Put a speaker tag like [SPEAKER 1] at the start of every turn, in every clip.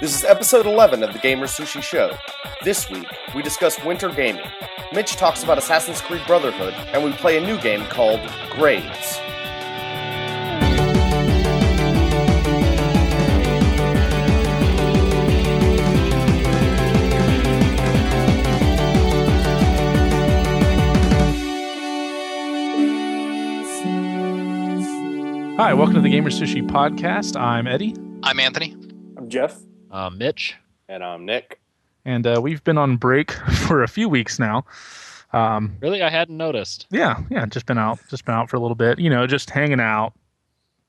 [SPEAKER 1] This is episode 11 of the GamerSushi Show. This week, we discuss winter gaming. Mitch talks about Assassin's Creed Brotherhood, and we play a new game called Grades.
[SPEAKER 2] Hi, welcome to the GamerSushi Podcast. I'm Eddie,
[SPEAKER 3] I'm Anthony.
[SPEAKER 4] I'm Jeff.
[SPEAKER 5] Uh, Mitch.
[SPEAKER 1] And I'm Nick.
[SPEAKER 2] and uh, we've been on break for a few weeks now. Um,
[SPEAKER 5] Really, I hadn't noticed.
[SPEAKER 2] yeah, yeah, just been out, just been out for a little bit. You know, just hanging out,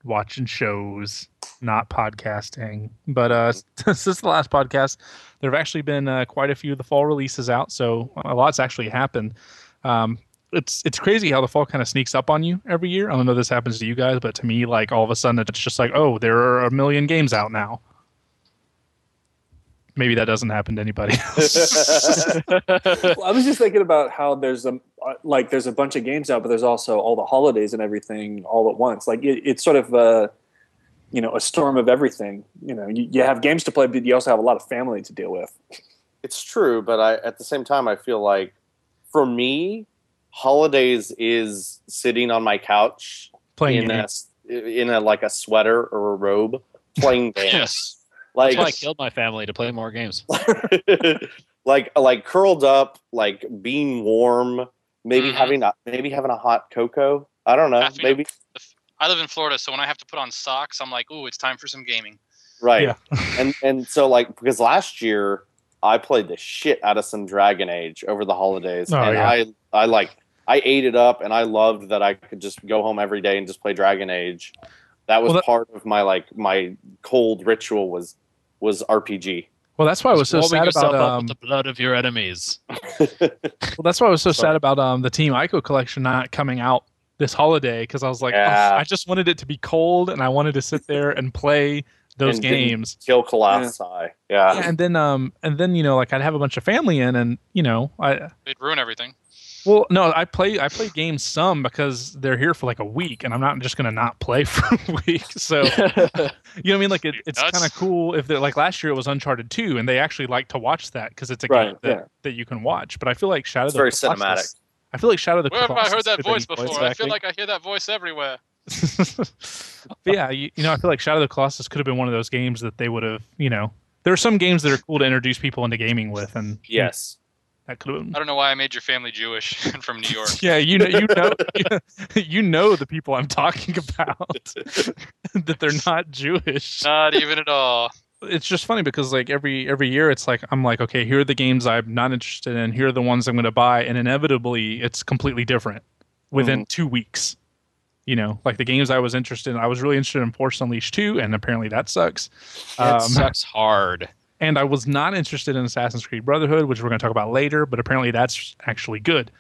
[SPEAKER 2] watching shows, not podcasting. But uh, since the last podcast, there have actually been uh, quite a few of the fall releases out, so a lot's actually happened. Um, it's it's crazy how the fall kind of sneaks up on you every year. I don't know if this happens to you guys, but to me, like all of a sudden, it's just like, oh, there are a million games out now. Maybe that doesn't happen to anybody else.
[SPEAKER 4] Well, I was just thinking about how there's a uh, like there's a bunch of games out, but there's also all the holidays and everything all at once. Like it, it's sort of a you know a storm of everything. You know, you, you have games to play, but you also have a lot of family to deal with.
[SPEAKER 1] It's true, but I at the same time I feel like for me, holidays is sitting on my couch
[SPEAKER 2] Playing
[SPEAKER 1] in a, in a like a sweater or a robe playing games.
[SPEAKER 5] Yes.
[SPEAKER 1] Like
[SPEAKER 5] That's why I killed my family to play more games.
[SPEAKER 1] like like curled up, like being warm, maybe
[SPEAKER 3] Mhm.
[SPEAKER 1] having a maybe having a hot cocoa. I don't know.
[SPEAKER 3] Having a-
[SPEAKER 1] Maybe
[SPEAKER 3] I live in Florida, so when I have to put on socks, I'm like, "Ooh, it's time for some gaming."
[SPEAKER 1] right.
[SPEAKER 2] Yeah.
[SPEAKER 1] and and so like because last year I played the shit out of some Dragon Age over the holidays,
[SPEAKER 2] Oh,
[SPEAKER 1] and
[SPEAKER 2] yeah.
[SPEAKER 1] I I like I ate it up, and I loved that I could just go home every day and just play Dragon Age. That was
[SPEAKER 2] Well, that-
[SPEAKER 1] part of my like my cold ritual was was RPG.
[SPEAKER 2] Well, that's why I was so
[SPEAKER 5] Warming
[SPEAKER 2] sad
[SPEAKER 5] yourself
[SPEAKER 2] about
[SPEAKER 5] up
[SPEAKER 2] um,
[SPEAKER 5] with the blood of your enemies.
[SPEAKER 2] well, that's why I was so
[SPEAKER 1] Sorry.
[SPEAKER 2] sad about um the Team Ico collection not coming out this holiday because I was like, oh,
[SPEAKER 1] Yeah.
[SPEAKER 2] I just wanted it to be cold and I wanted to sit there and play those
[SPEAKER 1] And
[SPEAKER 2] games.
[SPEAKER 1] Kill Colossi. Yeah.
[SPEAKER 2] Yeah, and then um and then you know like I'd have a bunch of family in and you know I
[SPEAKER 3] It'd ruin everything.
[SPEAKER 2] Well no I play I play games some because they're here for like a week and I'm not just gonna not play for a week so you know what I mean like it, it's kind of cool if they're like last year it was Uncharted 2 and they actually like to watch that because it's a
[SPEAKER 4] Right,
[SPEAKER 2] game that,
[SPEAKER 4] yeah.
[SPEAKER 2] that you can watch but I feel like Shadow
[SPEAKER 1] It's
[SPEAKER 2] the
[SPEAKER 1] very
[SPEAKER 2] Colossus-
[SPEAKER 1] cinematic.
[SPEAKER 2] I feel like Shadow the
[SPEAKER 3] Where have I heard that voice before?
[SPEAKER 2] voice
[SPEAKER 3] I feel like I hear that voice everywhere.
[SPEAKER 2] but yeah, you, you know, I feel like Shadow of the Colossus could have been one of those games that they would have, you know, there are some games that are cool to introduce people into gaming with, and
[SPEAKER 1] Yes.
[SPEAKER 2] That could have been.
[SPEAKER 3] I don't know why I made your family Jewish and from New York.
[SPEAKER 2] Yeah, you know, you know, you know the people I'm talking about that they're not Jewish.
[SPEAKER 3] Not even at all.
[SPEAKER 2] It's just funny because like every every year, it's like I'm like, okay, here are the games I'm not interested in. Here are the ones I'm going to buy, and inevitably, it's completely different within two weeks. You know, like the games I was interested in, I was really interested in Force Unleashed 2, and apparently that sucks.
[SPEAKER 5] That
[SPEAKER 2] Um,
[SPEAKER 5] sucks hard.
[SPEAKER 2] And I was not interested in Assassin's Creed Brotherhood, which we're going to talk about later. But apparently, that's actually good.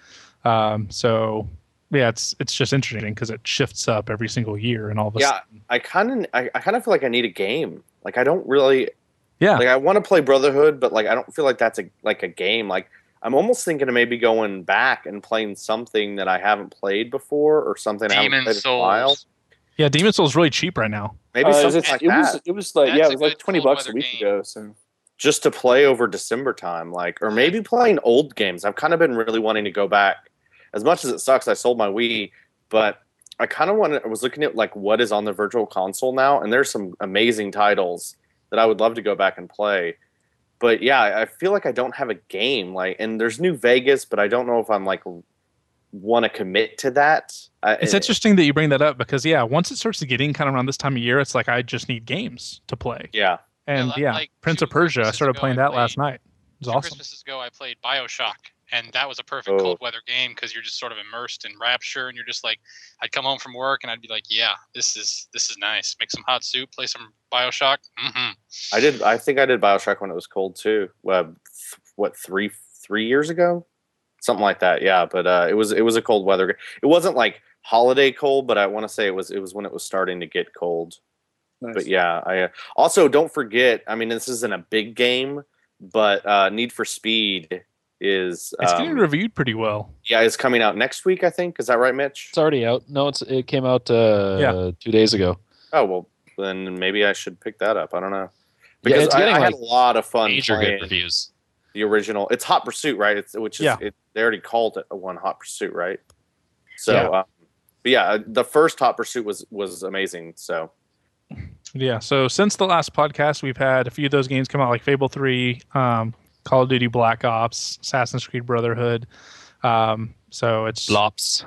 [SPEAKER 2] Um, so yeah, it's it's just interesting because it shifts up every single year, and all of a
[SPEAKER 1] Yeah.
[SPEAKER 2] sudden,
[SPEAKER 1] I kind of I, I kind of feel like I need a game. Like I don't really
[SPEAKER 2] Yeah.
[SPEAKER 1] Like I want to play Brotherhood, but like I don't feel like that's a like a game. Like I'm almost thinking of maybe going back and playing something that I haven't played before or something I haven't
[SPEAKER 3] Demon
[SPEAKER 1] played in a while.
[SPEAKER 3] Souls.
[SPEAKER 2] yeah, Demon Souls is really cheap right now.
[SPEAKER 1] Maybe
[SPEAKER 4] Uh,
[SPEAKER 1] something
[SPEAKER 4] it's-
[SPEAKER 1] like
[SPEAKER 4] it was it was like
[SPEAKER 3] That's
[SPEAKER 4] yeah, it was like twenty bucks a week
[SPEAKER 3] game.
[SPEAKER 4] ago. So
[SPEAKER 1] just to play over December time, like, or maybe playing old games. I've kind of been really wanting to go back. As much as it sucks, I sold my Wii, but I kind of wanted. I was looking at like what is on the Virtual Console now, and there's some amazing titles that I would love to go back and play. But yeah, I feel like I don't have a game. Like, and there's New Vegas, but I don't know if I'm like want to commit to that. I,
[SPEAKER 2] It's eh. interesting that you bring that up because yeah, once it starts to get in kind of around this time of year, it's like I just need games to play.
[SPEAKER 1] Yeah,
[SPEAKER 2] And
[SPEAKER 3] like-
[SPEAKER 2] yeah,
[SPEAKER 3] like
[SPEAKER 2] Prince of Persia, I started
[SPEAKER 3] ago,
[SPEAKER 2] playing
[SPEAKER 3] I
[SPEAKER 2] that last night. It was
[SPEAKER 3] Two
[SPEAKER 2] awesome.
[SPEAKER 3] Christmases ago, I played Bioshock, and that was a perfect
[SPEAKER 1] Oh.
[SPEAKER 3] cold weather game because you're just sort of immersed in rapture, and you're just like, I'd come home from work and I'd be like, yeah, this is this is nice. Make some hot soup, play some Bioshock. hmm
[SPEAKER 1] I did. I think I did Bioshock when it was cold too. Well, th- what three three years ago, something like that. Yeah, but uh, it was it was a cold weather. It wasn't like holiday cold, but I want to say it was it was when it was starting to get cold.
[SPEAKER 4] Nice.
[SPEAKER 1] But yeah, I uh, also don't forget. I mean, this isn't a big game, but uh, Need for Speed is
[SPEAKER 2] It's
[SPEAKER 1] um,
[SPEAKER 2] getting reviewed pretty well.
[SPEAKER 1] yeah, it's coming out next week. I think is that right, Mitch?
[SPEAKER 5] It's already out. No, it's it came out uh,
[SPEAKER 2] Yeah.
[SPEAKER 5] two days ago.
[SPEAKER 1] Oh well, then maybe I should pick that up. I don't know. because
[SPEAKER 5] it's
[SPEAKER 1] I,
[SPEAKER 5] getting
[SPEAKER 1] I had
[SPEAKER 5] like
[SPEAKER 1] a lot of fun
[SPEAKER 5] major good reviews.
[SPEAKER 1] the original. It's Hot Pursuit, right? It's which is
[SPEAKER 2] Yeah.
[SPEAKER 1] it, they already called it a one Hot Pursuit, right? So,
[SPEAKER 2] Yeah.
[SPEAKER 1] um, but yeah, the first Hot Pursuit was was amazing. So
[SPEAKER 2] Yeah. So since the last podcast, we've had a few of those games come out, like Fable Three, um, Call of Duty Black Ops, Assassin's Creed Brotherhood. Um, so it's
[SPEAKER 5] Blops.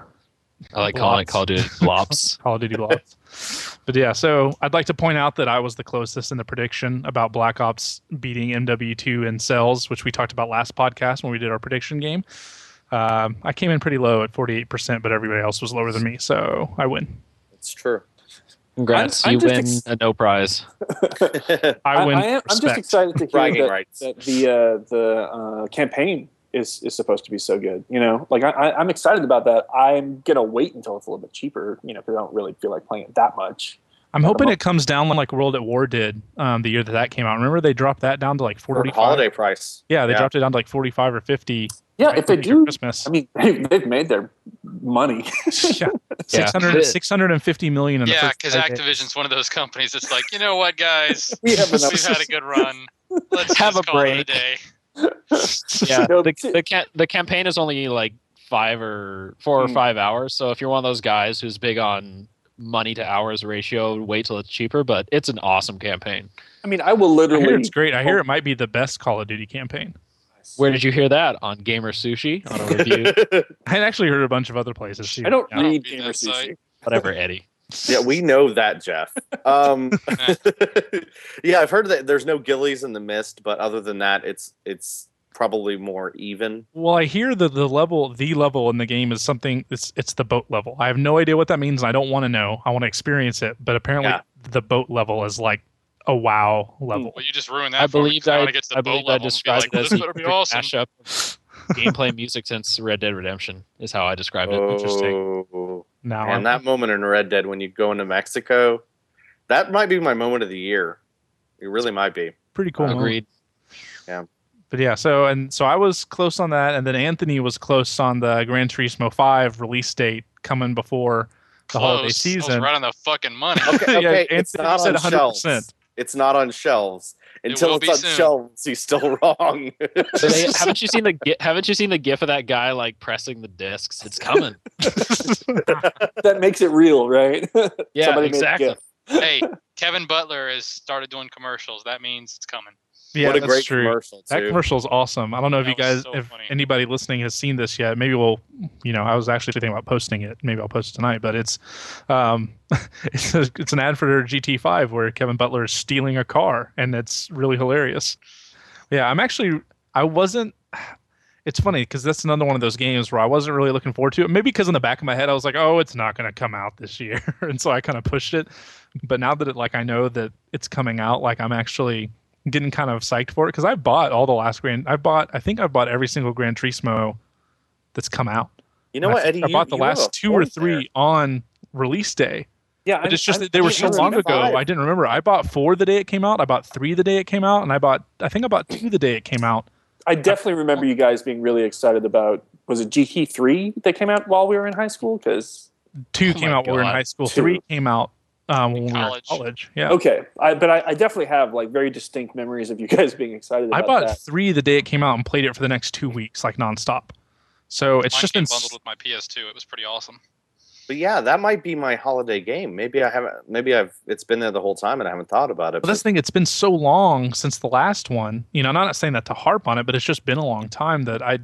[SPEAKER 5] I like calling it
[SPEAKER 2] Blops.
[SPEAKER 5] Call of Duty Blops.
[SPEAKER 2] Call of Duty Blocks. but yeah, so I'd like to point out that I was the closest in the prediction about Black Ops beating MW2 in sales, which we talked about last podcast when we did our prediction game. Um, I came in pretty low at 48%, but everybody else was lower than me, so I win.
[SPEAKER 1] it's true.
[SPEAKER 5] Congrats,
[SPEAKER 4] I'm
[SPEAKER 5] you win
[SPEAKER 4] ex-
[SPEAKER 5] a no prize.
[SPEAKER 2] I win.
[SPEAKER 4] I, am, I'm just excited to hear that, that the uh, the uh, campaign is is supposed to be so good. You know, like I, I, I'm excited about that. I'm gonna wait until it's a little bit cheaper. You know, because I don't really feel like playing it that much.
[SPEAKER 2] I'm hoping it comes down like World at War did um, the year that that came out. Remember they dropped that down to like forty.
[SPEAKER 1] holiday price.
[SPEAKER 2] Yeah, they
[SPEAKER 1] Yeah.
[SPEAKER 2] dropped it down to like 45 or 50.
[SPEAKER 4] Yeah,
[SPEAKER 2] right
[SPEAKER 4] if they do,
[SPEAKER 2] Christmas.
[SPEAKER 4] I mean, they've, they've made their money.
[SPEAKER 2] yeah. 600, 650 million in the
[SPEAKER 3] Yeah, because
[SPEAKER 2] five days.
[SPEAKER 3] Activision's one of those companies that's like, you know what, guys,
[SPEAKER 4] we have enough.
[SPEAKER 3] we've had a good run. Let's
[SPEAKER 5] Have
[SPEAKER 3] just
[SPEAKER 5] a
[SPEAKER 3] call it a
[SPEAKER 5] break.
[SPEAKER 3] day.
[SPEAKER 5] Yeah, the, the, ca- the campaign is only like five or four or
[SPEAKER 4] Hmm.
[SPEAKER 5] five hours. So if you're one of those guys who's big on money to hours ratio, wait till it's cheaper. But it's an awesome campaign.
[SPEAKER 4] I mean, I will
[SPEAKER 2] I
[SPEAKER 4] literally.
[SPEAKER 2] hear it's great. I hear it might be the best Call of Duty campaign.
[SPEAKER 5] Where did you hear that? On GamerSushi on a review.
[SPEAKER 2] I had actually heard a bunch of other places too.
[SPEAKER 4] I don't
[SPEAKER 2] Yeah.
[SPEAKER 4] read
[SPEAKER 3] Beat
[SPEAKER 4] Gamer
[SPEAKER 3] that site.
[SPEAKER 4] Sushi.
[SPEAKER 5] Whatever, Eddie.
[SPEAKER 1] yeah, we know that, Jeff. Um, yeah, I've heard that there's no ghillies in the mist, but other than that, it's it's probably more even.
[SPEAKER 2] Well, I hear that the level, the level in the game is something. It's it's the boat level. I have no idea what that means. and I don't want to know. I want to experience it. But apparently,
[SPEAKER 1] Yeah.
[SPEAKER 2] the boat level is like a wow level.
[SPEAKER 3] Well, you just ruined that.
[SPEAKER 5] I
[SPEAKER 3] for me,
[SPEAKER 5] believe
[SPEAKER 3] 'cause now
[SPEAKER 5] I,
[SPEAKER 3] when it gets to the
[SPEAKER 5] I
[SPEAKER 3] boat
[SPEAKER 5] believe I
[SPEAKER 3] level, I'm
[SPEAKER 5] described
[SPEAKER 3] gonna
[SPEAKER 5] it
[SPEAKER 3] be like,
[SPEAKER 5] the
[SPEAKER 3] this better be awesome.
[SPEAKER 5] mashup of gameplay music since Red Dead Redemption is how I described it.
[SPEAKER 2] Interesting.
[SPEAKER 1] Oh,
[SPEAKER 2] Now,
[SPEAKER 1] and
[SPEAKER 2] I'm-
[SPEAKER 1] that moment in Red Dead when you go into Mexico, that might be my moment of the year. It really might be.
[SPEAKER 2] pretty cool. moment.
[SPEAKER 5] Agreed.
[SPEAKER 2] But yeah, so and so I was close on that, and then Anthony was close on the Gran Turismo Five release date coming before the holiday
[SPEAKER 3] Close. I was
[SPEAKER 2] season.
[SPEAKER 3] right on the fucking money.
[SPEAKER 1] Okay,
[SPEAKER 2] Yeah,
[SPEAKER 1] it's not
[SPEAKER 2] said
[SPEAKER 1] on
[SPEAKER 2] 100%.
[SPEAKER 1] shelves. It's not on shelves until
[SPEAKER 3] will
[SPEAKER 1] it's on
[SPEAKER 3] soon.
[SPEAKER 1] shelves. He's still wrong.
[SPEAKER 5] So they- haven't you seen the gi- haven't you seen the gif of that guy like pressing the discs? It's coming.
[SPEAKER 4] That makes it real, right?
[SPEAKER 5] Yeah,
[SPEAKER 4] Somebody made a
[SPEAKER 5] exactly.
[SPEAKER 4] GIF.
[SPEAKER 3] hey, Kevin Butler has started doing commercials. That means it's coming.
[SPEAKER 2] yeah,
[SPEAKER 1] what a
[SPEAKER 2] that's
[SPEAKER 1] great
[SPEAKER 2] true.
[SPEAKER 1] commercial
[SPEAKER 2] That commercial is awesome. I don't know if
[SPEAKER 3] That
[SPEAKER 2] you guys,
[SPEAKER 3] so
[SPEAKER 2] if
[SPEAKER 3] funny.
[SPEAKER 2] anybody listening has seen this yet. Maybe we'll, you know, I was actually thinking about posting it. Maybe I'll post it tonight. But it's, um, it's a, it's an ad for GT5 where Kevin Butler is stealing a car, and it's really hilarious. Yeah, I'm actually, I wasn't. It's funny because that's another one of those games where I wasn't really looking forward to it. Maybe because in the back of my head I was like, "Oh, it's not going to come out this year," and so I kind of pushed it. But now that it, like I know that it's coming out, like I'm actually getting kind of psyched for it because I bought all the last Grand. I bought. I think I bought every single Gran Turismo that's come out.
[SPEAKER 1] You know
[SPEAKER 2] And I
[SPEAKER 1] what,
[SPEAKER 2] think
[SPEAKER 1] Eddie?
[SPEAKER 2] I
[SPEAKER 1] You-
[SPEAKER 2] bought the
[SPEAKER 1] you
[SPEAKER 2] last two or three
[SPEAKER 1] there.
[SPEAKER 2] on release day.
[SPEAKER 4] Yeah,
[SPEAKER 2] But
[SPEAKER 4] I'm-
[SPEAKER 2] it's just
[SPEAKER 4] I'm-
[SPEAKER 2] that they were so long ago.
[SPEAKER 1] five.
[SPEAKER 2] I didn't remember. I bought four the day it came out. I bought three the day it came out, and I bought. I think I bought two the day it came out.
[SPEAKER 4] I definitely remember you guys being really excited about. Was it GT three that came out while we were in high school? Because
[SPEAKER 2] Two
[SPEAKER 5] Oh
[SPEAKER 2] came
[SPEAKER 5] my
[SPEAKER 2] out while we were in high school.
[SPEAKER 4] Two.
[SPEAKER 2] Three came out um, when
[SPEAKER 3] In
[SPEAKER 2] we were in
[SPEAKER 3] college.
[SPEAKER 2] college. Yeah.
[SPEAKER 4] okay, I, but I, I definitely have like very distinct memories of you guys being excited.
[SPEAKER 2] I bought
[SPEAKER 4] that.
[SPEAKER 2] three the day it came out and played it for the next two weeks, like nonstop. So it's
[SPEAKER 3] Mine
[SPEAKER 2] just
[SPEAKER 3] came
[SPEAKER 2] been.
[SPEAKER 3] bundled with my PS2. It was pretty awesome.
[SPEAKER 1] But yeah, that might be my holiday game. Maybe I haven't. Maybe I've. It's been there the whole time and I haven't thought about it.
[SPEAKER 2] But that's the thing. It's been so long since the last one. You know, I'm not saying that to harp on it, but it's just been a long time that I,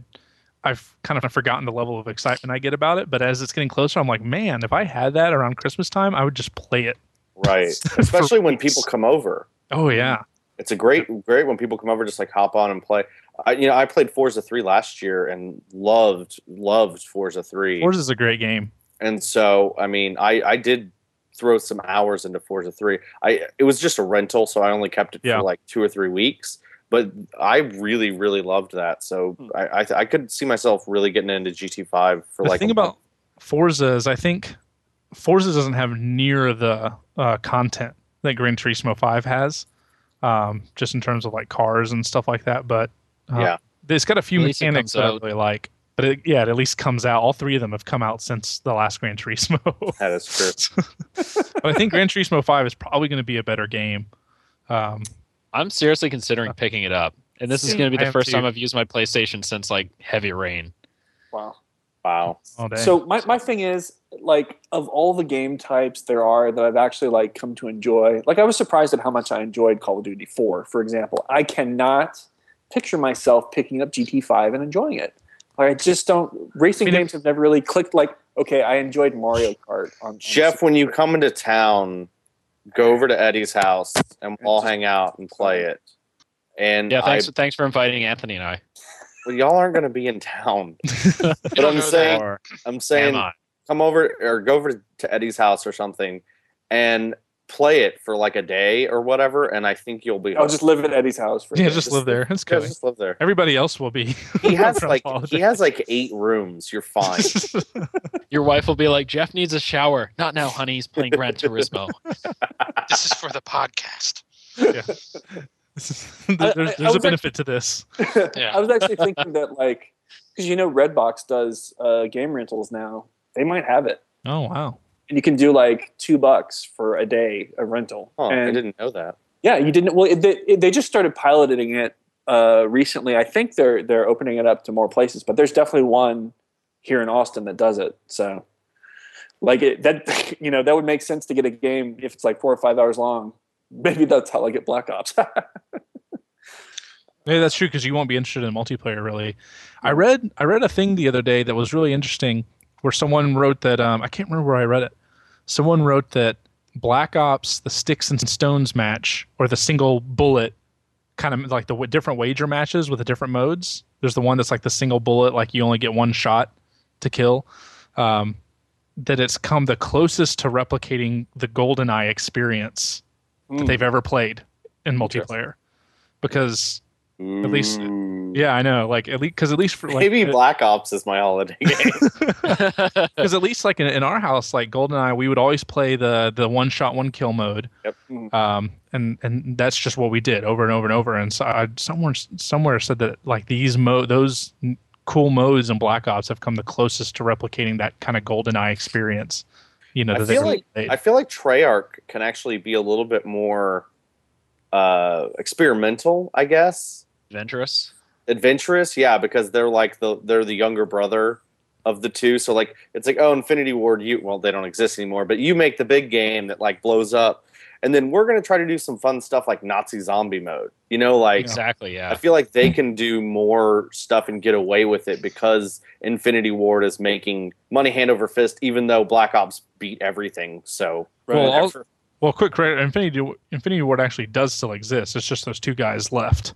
[SPEAKER 2] I've kind of forgotten the level of excitement I get about it. But as it's getting closer, I'm like, man, if I had that around Christmas time, I would just play it.
[SPEAKER 1] right, especially when
[SPEAKER 2] weeks.
[SPEAKER 1] people come over.
[SPEAKER 2] Oh yeah,
[SPEAKER 1] It's a great, great when people come over, just like hop on and play. I, you know, I played Forza Three last year and loved, loved Forza Three.
[SPEAKER 2] Forza is a great game.
[SPEAKER 1] And so I mean, I I did throw some hours into Forza Three. I it was just a rental, so I only kept it
[SPEAKER 2] Yeah.
[SPEAKER 1] for like two or three weeks. But I really, really loved that. So
[SPEAKER 4] Hmm.
[SPEAKER 1] I I, I could see myself really getting into GT Five for
[SPEAKER 2] the
[SPEAKER 1] like
[SPEAKER 2] thing
[SPEAKER 1] a
[SPEAKER 2] about Forza is I think Forza doesn't have near the uh, content that Gran Turismo Five has, um, just in terms of like cars and stuff like that. But uh,
[SPEAKER 1] Yeah.
[SPEAKER 2] it's got a few
[SPEAKER 5] At least it
[SPEAKER 2] mechanics that I really like. But it, yeah, it at least comes out. All three of them have come out since the last Gran Turismo.
[SPEAKER 1] that is true.
[SPEAKER 2] but I think Gran Turismo Five is probably going to be a better game. Um,
[SPEAKER 5] I'm seriously considering picking it up, and this is going to be the
[SPEAKER 2] am
[SPEAKER 5] first
[SPEAKER 2] too.
[SPEAKER 5] time I've used my PlayStation since like Heavy Rain.
[SPEAKER 4] Wow.
[SPEAKER 1] Wow.
[SPEAKER 2] Oh.
[SPEAKER 4] So my, my thing is like of all the game types there are that I've actually like come to enjoy. Like I was surprised at how much I enjoyed Call of Duty 4, for example. I cannot picture myself picking up GT5 and enjoying it. Like I just don't racing
[SPEAKER 2] I mean,
[SPEAKER 4] games have never really clicked like okay, I enjoyed Mario Kart on, on
[SPEAKER 1] Jeff, when you come into town, go over to Eddie's house and we'll all hang out and play it. And
[SPEAKER 5] Yeah,
[SPEAKER 1] I,
[SPEAKER 5] thanks. thanks for inviting Anthony and I.
[SPEAKER 1] well, y'all aren't going to be in town.
[SPEAKER 3] You
[SPEAKER 1] But
[SPEAKER 3] don't
[SPEAKER 1] I'm saying, I'm saying, come over or go over to Eddie's house or something and play it for like a day or whatever. And I think you'll be.
[SPEAKER 4] I'll just live at Eddie's house for
[SPEAKER 2] yeah,
[SPEAKER 4] day.
[SPEAKER 2] just live there. It's
[SPEAKER 1] Yeah, just live there.
[SPEAKER 2] Everybody else will be.
[SPEAKER 1] He has like
[SPEAKER 2] holidays.
[SPEAKER 1] he has like eight rooms. You're fine.
[SPEAKER 5] Your wife will be like, Jeff needs a shower. Not now, honey. He's playing Gran Turismo.
[SPEAKER 3] This is for the podcast.
[SPEAKER 2] there's
[SPEAKER 4] I- I
[SPEAKER 2] there's
[SPEAKER 4] was
[SPEAKER 2] a benefit to this.
[SPEAKER 3] Yeah.
[SPEAKER 4] I was actually thinking that like because you know Redbox does uh, game rentals now. They might have it.
[SPEAKER 2] Oh wow.
[SPEAKER 4] And you can do like two bucks for a day of rental.
[SPEAKER 1] Oh, I didn't know that.
[SPEAKER 4] yeah, you didn't. Well, it, they, they just started piloting it uh, recently. I think they're they're opening it up to more places, but there's definitely one here in Austin that does it. So, like it that you know that would make sense to get a game if it's like four or five hours long. Maybe that's how I get Black Ops.
[SPEAKER 2] Yeah, that's true because you won't be interested in multiplayer really. I read I read a thing the other day that was really interesting where someone wrote that um, I can't remember where I read it. Someone wrote that Black Ops the sticks and stones match or the single bullet kind of like the w- different wager matches with the different modes. There's the one that's like the single bullet like you only get one shot to kill. Um, that it's come the closest to replicating the GoldenEye experience that
[SPEAKER 4] Hmm.
[SPEAKER 2] they've ever played in multiplayer. Because
[SPEAKER 1] At
[SPEAKER 2] least- yeah, I know. Like at least because at least for like
[SPEAKER 1] maybe Black Ops is my holiday game.
[SPEAKER 2] because at least like in, in our house, like GoldenEye, we would always play the the one shot one kill mode.
[SPEAKER 1] Yep.
[SPEAKER 4] Mhm.
[SPEAKER 2] Um, and and that's just what we did over and over and over. And so I, somewhere somewhere said that like these mo those cool modes in Black Ops have come the closest to replicating that kind of GoldenEye experience. You know,
[SPEAKER 1] I feel like
[SPEAKER 2] played.
[SPEAKER 1] I feel like Treyarch can actually be a little bit more uh, experimental, I guess.
[SPEAKER 5] Adventurous.
[SPEAKER 1] Adventurous, yeah, because they're like the they're the younger brother of the two. So like it's like oh, Infinity Ward, you well they don't exist anymore, but you make the big game that like blows up, and then we're gonna try to do some fun stuff like Nazi zombie mode. You know, like
[SPEAKER 5] Exactly. Yeah.
[SPEAKER 1] I feel like they can do more stuff and get away with it because Infinity Ward is making money hand over fist, even though Black Ops beat everything. So
[SPEAKER 2] Well,
[SPEAKER 1] Right.
[SPEAKER 2] Well, quick credit. Infinity Infinity Ward actually does still exist. It's just those two guys left.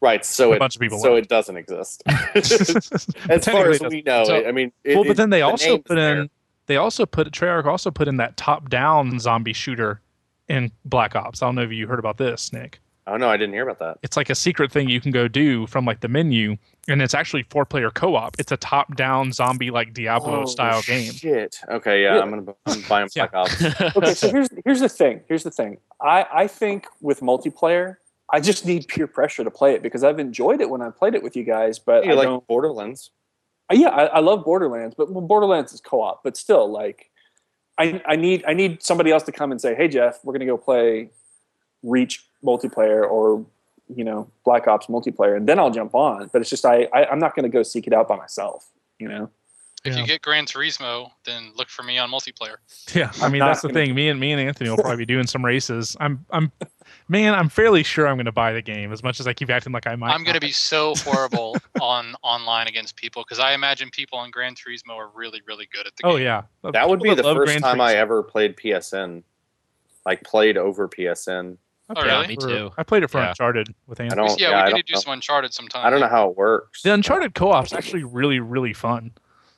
[SPEAKER 1] Right, so
[SPEAKER 2] A
[SPEAKER 1] it
[SPEAKER 2] bunch of people
[SPEAKER 1] so
[SPEAKER 2] left.
[SPEAKER 1] it doesn't exist as far as we know.
[SPEAKER 5] So-
[SPEAKER 1] I mean, it,
[SPEAKER 2] well, but then they
[SPEAKER 1] the
[SPEAKER 2] also
[SPEAKER 1] name's
[SPEAKER 2] put
[SPEAKER 1] there.
[SPEAKER 2] in they also put Treyarch also put in that top down zombie shooter in Black Ops. I don't know if you heard about this, Nick.
[SPEAKER 1] Oh no, I didn't hear about that.
[SPEAKER 2] It's like a secret thing you can go do from like the menu, and it's actually four player co op. It's a top down zombie like Diablo
[SPEAKER 1] Oh,
[SPEAKER 2] style game.
[SPEAKER 1] Shit. Okay, yeah,
[SPEAKER 4] Really?
[SPEAKER 1] I'm gonna bu- I'm buying Black Ops.
[SPEAKER 4] okay, so here's here's the thing. Here's the thing. I I think with multiplayer, I just need peer pressure to play it because I've enjoyed it when I played it with you guys. But
[SPEAKER 1] You
[SPEAKER 4] I
[SPEAKER 1] like. Borderlands?
[SPEAKER 4] Uh, yeah, I, I love Borderlands, but well, Borderlands is co-op. But still, like, I I need I need somebody else to come and say, "Hey, Jeff, we're gonna go play Reach multiplayer or you know Black Ops multiplayer," and then I'll jump on. But it's just I, I I'm not gonna go seek it out by myself. You know.
[SPEAKER 3] If
[SPEAKER 2] Yeah.
[SPEAKER 3] you get Gran Turismo, then look for me on multiplayer.
[SPEAKER 2] Yeah, I mean that's the
[SPEAKER 4] gonna-
[SPEAKER 2] thing. Me and me and Anthony will probably be doing some races. I'm I'm man, I'm fairly sure I'm going to buy the game as much as I keep acting like I might.
[SPEAKER 3] I'm going to be so horrible on online against people because I imagine people on Gran Turismo are really, really good at the
[SPEAKER 2] Oh
[SPEAKER 3] game.
[SPEAKER 2] Oh yeah, uh,
[SPEAKER 1] That would be
[SPEAKER 2] People
[SPEAKER 1] the first
[SPEAKER 2] Gran
[SPEAKER 1] time I ever played PSN. Like played over PSN.
[SPEAKER 2] I
[SPEAKER 3] Oh, really?
[SPEAKER 2] it
[SPEAKER 5] Me too.
[SPEAKER 2] I played it for
[SPEAKER 5] Yeah.
[SPEAKER 2] Uncharted with
[SPEAKER 1] I
[SPEAKER 2] Anthony.
[SPEAKER 1] don't.
[SPEAKER 3] yeah,
[SPEAKER 1] yeah, I
[SPEAKER 3] we need
[SPEAKER 1] don't
[SPEAKER 3] to do
[SPEAKER 1] know.
[SPEAKER 3] some Uncharted sometime.
[SPEAKER 1] I don't know how it works.
[SPEAKER 2] The Uncharted co-op's actually really really fun.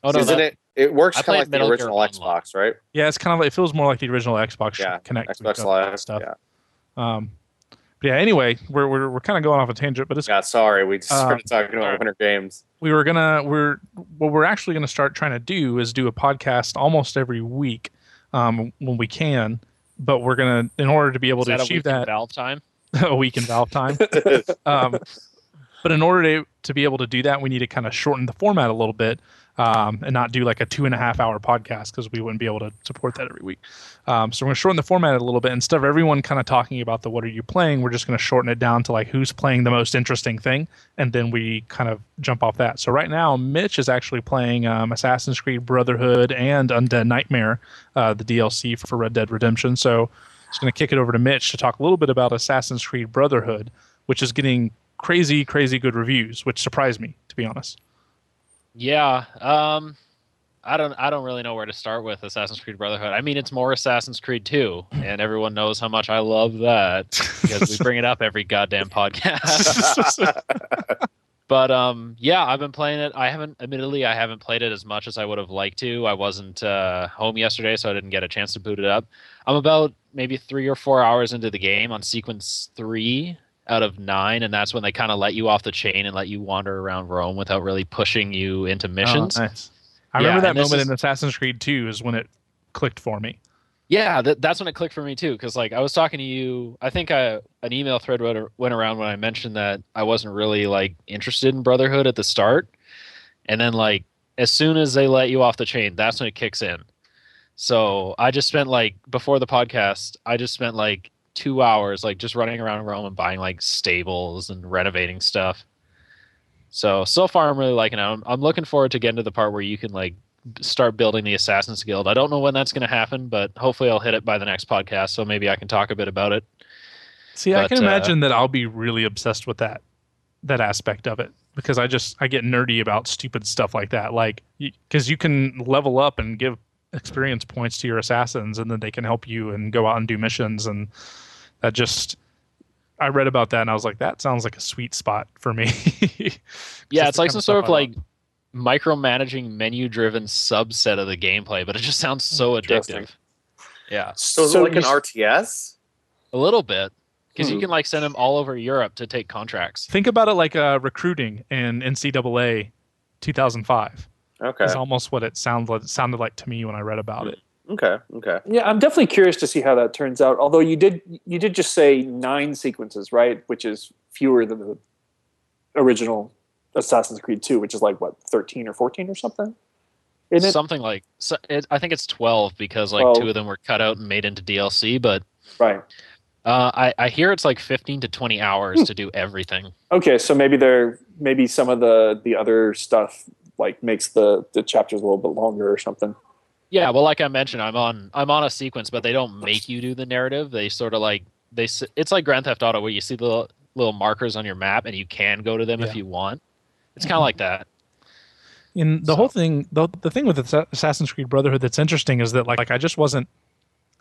[SPEAKER 5] Oh no,
[SPEAKER 1] Isn't
[SPEAKER 5] that,
[SPEAKER 1] it? It works kind of
[SPEAKER 5] played
[SPEAKER 1] like the
[SPEAKER 5] Metal Gear
[SPEAKER 1] original
[SPEAKER 5] Online.
[SPEAKER 1] Xbox, right?
[SPEAKER 2] Yeah, it's kind of like it feels more like the original Xbox
[SPEAKER 1] Yeah,
[SPEAKER 2] Connect
[SPEAKER 1] Xbox
[SPEAKER 2] stuff-
[SPEAKER 1] Live
[SPEAKER 2] stuff.
[SPEAKER 1] Yeah.
[SPEAKER 2] Um, but yeah. Anyway, we're we're, we're kind of going off a tangent, but it's
[SPEAKER 1] yeah. Sorry, we just
[SPEAKER 2] Uh,
[SPEAKER 1] started talking about winter games.
[SPEAKER 2] we were gonna we're what we're actually gonna start trying to do is do a podcast almost every week um, when we can. But we're gonna in order to be able
[SPEAKER 5] is
[SPEAKER 2] to
[SPEAKER 5] that a
[SPEAKER 2] achieve
[SPEAKER 5] week
[SPEAKER 2] that
[SPEAKER 5] Valve time?
[SPEAKER 2] a week in Valve time. um, But in order to, to be able to do that, we need to kind of shorten the format a little bit um, and not do like a two and a half hour podcast because we wouldn't be able to support that every week. Um, so we're going to shorten the format a little bit. Instead of everyone kind of talking about the what are you playing, we're just going to shorten it down to like who's playing the most interesting thing. And then we kind of jump off that. So right now, Mitch is actually playing um, Assassin's Creed Brotherhood and Undead Nightmare, uh, the DLC for Red Dead Redemption. So just going to kick it over to Mitch to talk a little bit about Assassin's Creed Brotherhood, which is getting crazy, crazy good reviews, which surprised me, to be honest.
[SPEAKER 5] Yeah. Um, I don't. I don't really know where to start with Assassin's Creed Brotherhood. I mean, it's more Assassin's Creed 2, and everyone knows how much I love that because we bring it up every goddamn podcast. but um, yeah, I've been playing it. I haven't, admittedly, I haven't played it as much as I would have liked to. I wasn't uh, home yesterday, so I didn't get a chance to boot it up. I'm about maybe three or four hours into the game on sequence three out of nine, and that's when they kind of let you off the chain and let you wander around Rome without really pushing you into oh, missions.
[SPEAKER 2] Oh, nice. I
[SPEAKER 5] Yeah,
[SPEAKER 2] remember that moment
[SPEAKER 5] is-
[SPEAKER 2] in Assassin's Creed 2 is when it clicked for me.
[SPEAKER 5] Yeah, that, that's when it clicked for me too. Because like I was talking to you, I think I, an email thread went, went around when I mentioned that I wasn't really like interested in Brotherhood at the start, and then like as soon as they let you off the chain, that's when it kicks in. So I just spent like before the podcast, I just spent like two hours like just running around Rome and buying like stables and renovating stuff. So so far I'm really liking it. I'm, I'm looking forward to getting to the part where you can like start building the Assassin's Guild. I don't know when that's going to happen, but hopefully I'll hit it by the next podcast, so maybe I can talk a bit about it.
[SPEAKER 2] See, I
[SPEAKER 5] But,
[SPEAKER 2] can
[SPEAKER 5] uh,
[SPEAKER 2] imagine that I'll be really obsessed with that that aspect of it because I just I get nerdy about stupid stuff like that. Like because you can level up and give experience points to your assassins, and then they can help you and go out and do missions, and that just. I read about that and I was like, that sounds like a sweet spot for me.
[SPEAKER 5] Yeah, it's like some sort of
[SPEAKER 2] I
[SPEAKER 5] like micromanaging menu-driven subset of the gameplay, but it just sounds so addictive. Yeah,
[SPEAKER 1] So is
[SPEAKER 4] So
[SPEAKER 1] it like an RTS?
[SPEAKER 5] a little bit because you
[SPEAKER 1] Hmm.
[SPEAKER 5] can like send them all over Europe to take contracts.
[SPEAKER 2] Think about it like uh, recruiting in NCAA 2005.
[SPEAKER 1] Okay.
[SPEAKER 2] Is almost what it sounded sounded like to me when I read about it.
[SPEAKER 1] Okay. Okay.
[SPEAKER 4] Yeah, I'm definitely curious to see how that turns out. Although you did you did just say nine sequences, right? Which is fewer than the original Assassin's Creed 2, which is like what, 13 or 14 or something? Isn't it?
[SPEAKER 5] Something like so it, I think it's twelve because like
[SPEAKER 4] 12.
[SPEAKER 5] two of them were cut out and made into DLC, but
[SPEAKER 4] right.
[SPEAKER 5] uh, I, I hear it's like fifteen to twenty
[SPEAKER 4] Hmm.
[SPEAKER 5] hours to do everything.
[SPEAKER 4] Okay, so maybe there maybe some of the the other stuff like makes the the chapters a little bit longer or something.
[SPEAKER 5] Yeah, well, like I mentioned, I'm on I'm on a sequence, but they don't make you do the narrative. They sort of like they. It's like Grand Theft Auto, where you see the little, markers on your map, and you can go to them
[SPEAKER 2] Yeah.
[SPEAKER 5] if you want. It's kind of like that.
[SPEAKER 2] And the
[SPEAKER 5] So-
[SPEAKER 2] whole thing, the, the thing with Assassin's Creed Brotherhood that's interesting is that like, like I just wasn't,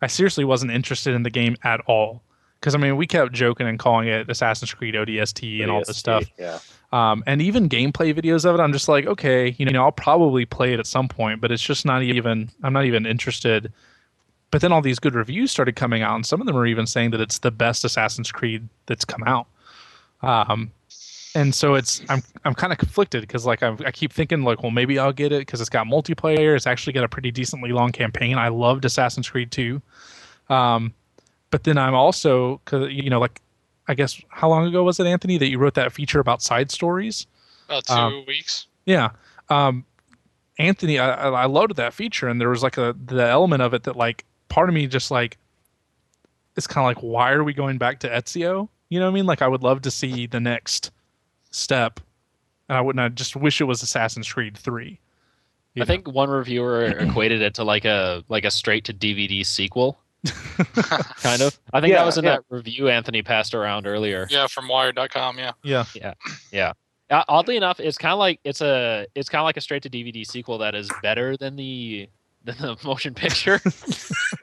[SPEAKER 2] I seriously wasn't interested in the game at all. Because I mean, we kept joking and calling it Assassin's Creed ODST and all this stuff.
[SPEAKER 1] Yeah.
[SPEAKER 2] Um, and even gameplay videos of it, I'm just like, okay, you know, I'll probably play it at some point, but it's just not even, I'm not even interested. But then all these good reviews started coming out, and some of them are even saying that it's the best Assassin's Creed that's come out. Um, and so it's I'm I'm kind of conflicted because like I'm, I keep thinking like, well, maybe I'll get it because it's got multiplayer. It's actually got a pretty decently long campaign. I loved Assassin's Creed 2. Um, but then I'm also, cause, you know, like, I guess how long ago was it, Anthony, that you wrote that feature about side stories?
[SPEAKER 3] About two
[SPEAKER 2] Um,
[SPEAKER 3] weeks.
[SPEAKER 2] Yeah. Um, Anthony, I, I I loaded that feature, and there was like a the element of it that like part of me just like it's kind of like why are we going back to Ezio? You know what I mean? Like I would love to see the next step, and I wouldn't. I just wish it was Assassin's Creed Three. You
[SPEAKER 5] I think one reviewer equated it to like a like a straight to DVD sequel, kind of. I think
[SPEAKER 4] Yeah,
[SPEAKER 5] that was in
[SPEAKER 4] yeah.
[SPEAKER 5] that review Anthony passed around earlier.
[SPEAKER 3] Yeah, from Wired.com. Yeah.
[SPEAKER 2] Yeah.
[SPEAKER 5] yeah, Uh, oddly enough, it's kind of like it's a it's kind of like a straight to DVD sequel that is better than the than the motion picture.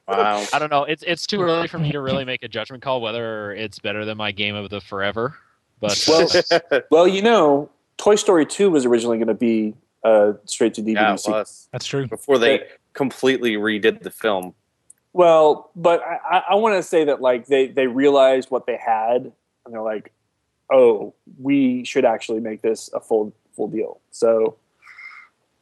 [SPEAKER 1] Wow.
[SPEAKER 5] I don't know. It's it's too early for me to really make a judgment call whether it's better than my game of the forever. But
[SPEAKER 4] Well, Well, you know, Toy Story 2 was originally going to be uh, straight to DVD.
[SPEAKER 1] yeah,
[SPEAKER 4] sequel.
[SPEAKER 2] That's true.
[SPEAKER 1] before they completely redid the film.
[SPEAKER 4] Well, but I, I, I want to say that like they they realized what they had, and they're like, "Oh, we should actually make this a full full deal." So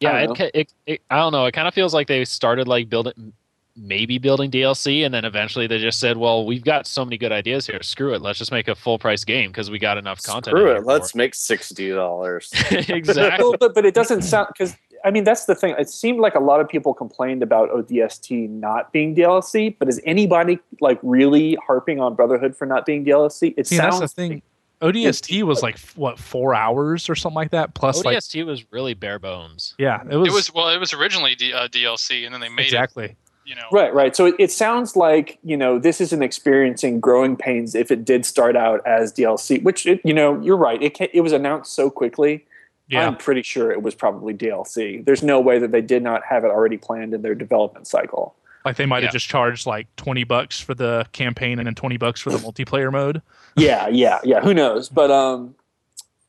[SPEAKER 5] yeah,
[SPEAKER 4] I
[SPEAKER 5] it,
[SPEAKER 4] don't
[SPEAKER 5] it, it I don't know. It kind of feels like they started like building maybe building DLC, and then eventually they just said, "Well, we've got so many good ideas here. Screw it. Let's just make a full price game because we got enough content."
[SPEAKER 1] Screw it. Let's
[SPEAKER 5] for
[SPEAKER 1] make sixty dollars.
[SPEAKER 5] exactly.
[SPEAKER 4] well, but, but it doesn't sound because I mean that's the thing. It seemed like a lot of people complained about ODST not being DLC, but is anybody like really harping on Brotherhood for not being DLC? It
[SPEAKER 2] See,
[SPEAKER 4] sounds
[SPEAKER 2] that's the thing. ODST was like what four hours or something like that. Plus, like
[SPEAKER 5] ODST was really bare bones.
[SPEAKER 2] yeah, it was,
[SPEAKER 3] It was well, it was originally D, uh, DLC, and then they made
[SPEAKER 2] exactly.
[SPEAKER 3] it. You know,
[SPEAKER 4] Right, right. So it, it sounds like you know this isn't experiencing growing pains if it did start out as DLC, which it, you know you're right. It ca it was announced so quickly.
[SPEAKER 2] Yeah,
[SPEAKER 4] I'm pretty sure it was probably DLC. There's no way that they did not have it already planned in their development cycle.
[SPEAKER 2] like they might have
[SPEAKER 5] Yeah.
[SPEAKER 2] just charged like twenty bucks for the campaign and then twenty bucks for the multiplayer mode.
[SPEAKER 4] yeah, yeah, yeah. Who knows? But um,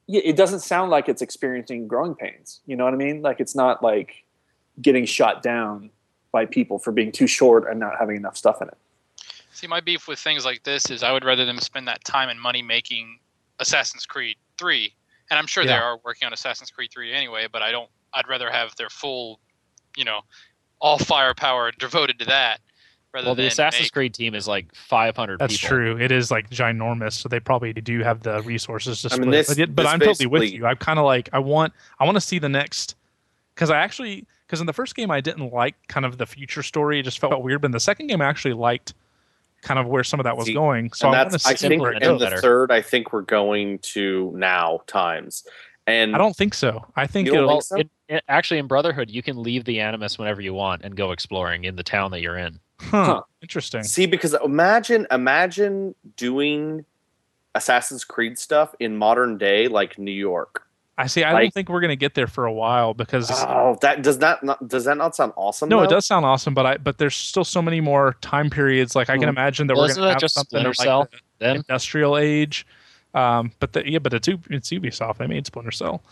[SPEAKER 4] yeah, it doesn't sound like it's experiencing growing pains. You know what I mean? Like it's not like getting shot down by people for being too short and not having enough stuff in it.
[SPEAKER 3] See, my beef with things like this is I would rather them spend that time and money making Assassin's Creed 3. And I'm sure they are working on Assassin's Creed 3 anyway, but I don't I'd rather have their full, you know, all firepower devoted to that rather
[SPEAKER 5] Well, the Assassin's
[SPEAKER 3] make-
[SPEAKER 5] Creed team is like 500
[SPEAKER 2] That's
[SPEAKER 5] people.
[SPEAKER 2] true. It is like ginormous, so they probably do have the resources to
[SPEAKER 1] I
[SPEAKER 2] split.
[SPEAKER 1] mean,
[SPEAKER 2] it.
[SPEAKER 1] this-
[SPEAKER 2] but yet- but
[SPEAKER 1] this
[SPEAKER 2] I'm totally with you. I'm kind of like I want I want to see the next because I actually because in the first game I didn't like kind of the future story. It just felt weird. But in the second game I actually liked kind of where some of that was
[SPEAKER 1] See,
[SPEAKER 2] going. So
[SPEAKER 1] and
[SPEAKER 2] I
[SPEAKER 1] that's I
[SPEAKER 2] see.
[SPEAKER 1] think
[SPEAKER 5] where
[SPEAKER 1] in
[SPEAKER 5] it
[SPEAKER 1] the
[SPEAKER 5] better.
[SPEAKER 1] third, I think we're going to now times. And
[SPEAKER 2] I don't think so. I think it'll.
[SPEAKER 1] Think so?
[SPEAKER 5] in, in- actually, in Brotherhood, you can leave the Animus whenever you want and go exploring in the town that you're in.
[SPEAKER 2] Huh,
[SPEAKER 4] Huh.
[SPEAKER 2] Interesting.
[SPEAKER 1] See, because imagine imagine doing Assassin's Creed stuff in modern day, like New York.
[SPEAKER 2] I see. I
[SPEAKER 1] like-
[SPEAKER 2] don't think we're gonna get there for a while because
[SPEAKER 1] Oh, that does that not does that not sound awesome?
[SPEAKER 2] no, it does sound awesome. But I but there's still so many more time periods. Like I can
[SPEAKER 4] Mhm.
[SPEAKER 2] imagine that
[SPEAKER 5] Well,
[SPEAKER 2] we're gonna
[SPEAKER 5] that
[SPEAKER 2] have
[SPEAKER 5] just
[SPEAKER 2] something
[SPEAKER 5] Splinter
[SPEAKER 2] like
[SPEAKER 5] Cell?
[SPEAKER 2] the
[SPEAKER 5] Then
[SPEAKER 2] industrial age. Um, but the, yeah, but it's U- it's Ubisoft. I made Splinter Cell.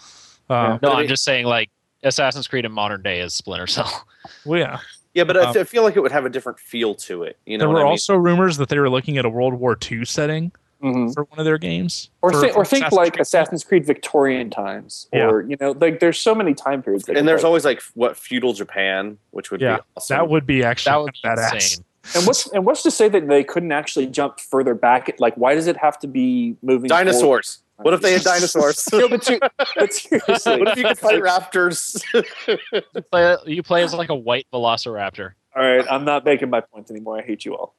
[SPEAKER 2] Uh,
[SPEAKER 5] no, I'm
[SPEAKER 1] it-
[SPEAKER 5] just saying like Assassin's Creed in modern day is Splinter Cell.
[SPEAKER 2] Well, yeah.
[SPEAKER 1] Yeah, but I,
[SPEAKER 2] Um,
[SPEAKER 1] th- I feel like it would have a different feel to it. You know
[SPEAKER 2] there were
[SPEAKER 1] I mean?
[SPEAKER 2] also rumors that they were looking at a World War II setting
[SPEAKER 4] Mhm.
[SPEAKER 2] for one of their games.
[SPEAKER 4] Or,
[SPEAKER 2] for-
[SPEAKER 4] think, or think
[SPEAKER 2] Assassin's
[SPEAKER 4] like
[SPEAKER 2] Creed.
[SPEAKER 4] Assassin's Creed Victorian times,
[SPEAKER 2] Yeah.
[SPEAKER 4] or you know, like there's so many time periods. they
[SPEAKER 1] and there's
[SPEAKER 4] play.
[SPEAKER 1] always like what feudal Japan, which would
[SPEAKER 2] Yeah,
[SPEAKER 1] be awesome.
[SPEAKER 2] That would be actually
[SPEAKER 5] that would be
[SPEAKER 2] badass.
[SPEAKER 5] insane.
[SPEAKER 4] and what's and what's to say that they couldn't actually jump further back? Like, why does it have to be moving? forward?
[SPEAKER 1] dinosaurs. What if they had dinosaurs?
[SPEAKER 4] no, but, you, but seriously,
[SPEAKER 1] what if you could fight raptors?
[SPEAKER 5] You play, you play as like a white Velociraptor.
[SPEAKER 4] all right, I'm not making my point anymore. I hate you all.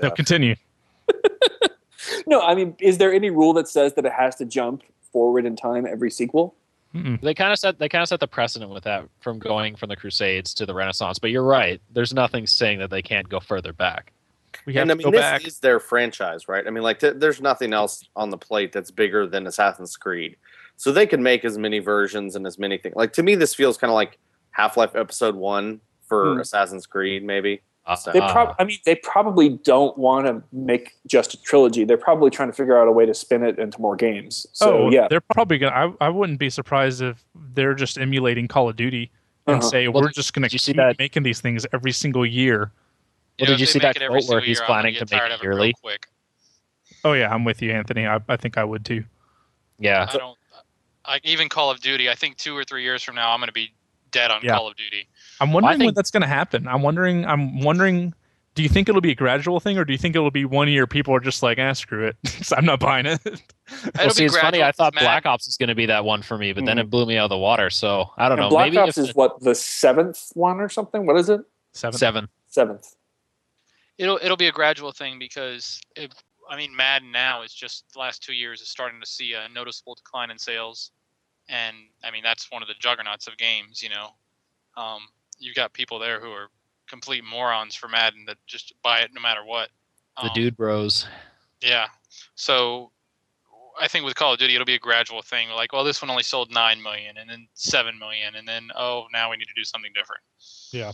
[SPEAKER 2] No, continue.
[SPEAKER 4] No, I mean, is there any rule that says that it has to jump forward in time every sequel?
[SPEAKER 2] Mm-mm.
[SPEAKER 5] They kind of set they kind of set the precedent with that from going from the Crusades to the Renaissance. But you're right. There's nothing saying that they can't go further back.
[SPEAKER 2] We have
[SPEAKER 1] and I
[SPEAKER 2] to
[SPEAKER 1] mean,
[SPEAKER 2] go
[SPEAKER 1] this
[SPEAKER 2] back.
[SPEAKER 1] is their franchise, right? I mean, like, th- there's nothing else on the plate that's bigger than Assassin's Creed, so they can make as many versions and as many things. Like to me, this feels kind of like Half Life Episode One for
[SPEAKER 4] Hmm.
[SPEAKER 1] Assassin's Creed, maybe.
[SPEAKER 4] They prob- I mean, they probably don't want to make just a trilogy. They're probably trying to figure out a way to spin it into more games. So
[SPEAKER 2] oh,
[SPEAKER 4] yeah,
[SPEAKER 2] they're probably gonna. I, I wouldn't be surprised if they're just emulating Call of Duty and
[SPEAKER 4] Uh-huh.
[SPEAKER 2] say
[SPEAKER 5] Well,
[SPEAKER 2] we're just gonna
[SPEAKER 5] did
[SPEAKER 2] keep
[SPEAKER 5] that-
[SPEAKER 2] making these things every single year.
[SPEAKER 5] Well, did you see that
[SPEAKER 3] every
[SPEAKER 5] quote where he's
[SPEAKER 3] year, I'm gonna
[SPEAKER 5] planning to make it yearly?
[SPEAKER 3] quick.
[SPEAKER 2] Oh yeah, I'm with you, Anthony. I, I think I would too.
[SPEAKER 5] Yeah.
[SPEAKER 3] I don't. I, even Call of Duty. I think two or three years from now, I'm going to be dead on
[SPEAKER 2] Yeah.
[SPEAKER 3] Call of Duty.
[SPEAKER 2] I'm wondering when
[SPEAKER 5] think-
[SPEAKER 2] that's going to happen. I'm wondering. I'm wondering. Do you think it'll be a gradual thing, or do you think it'll be one year people are just like, ah, screw it, I'm not buying it?
[SPEAKER 5] Well,
[SPEAKER 3] It'll
[SPEAKER 5] see,
[SPEAKER 3] be
[SPEAKER 5] it's funny. I thought
[SPEAKER 3] Matt.
[SPEAKER 5] Black Ops was going to be that one for me, but then
[SPEAKER 4] Mhm.
[SPEAKER 5] it blew me out of the water. So I don't
[SPEAKER 4] and
[SPEAKER 5] know.
[SPEAKER 4] Black
[SPEAKER 5] Maybe
[SPEAKER 4] Ops
[SPEAKER 5] if
[SPEAKER 4] is what the seventh one or something. What is it?
[SPEAKER 5] the-
[SPEAKER 2] Seven.
[SPEAKER 5] seven.
[SPEAKER 4] Seventh.
[SPEAKER 3] It'll it'll be a gradual thing because if I mean Madden now is just the last two years is starting to see a noticeable decline in sales, and I mean that's one of the juggernauts of games. You know, um, you've got people there who are complete morons for Madden that just buy it no matter what.
[SPEAKER 5] The
[SPEAKER 3] Um,
[SPEAKER 5] dude bros.
[SPEAKER 3] Yeah. So I think with Call of Duty, it'll be a gradual thing. Like, well, this one only sold nine million, and then seven million, and then oh, now we need to do something different.
[SPEAKER 2] Yeah.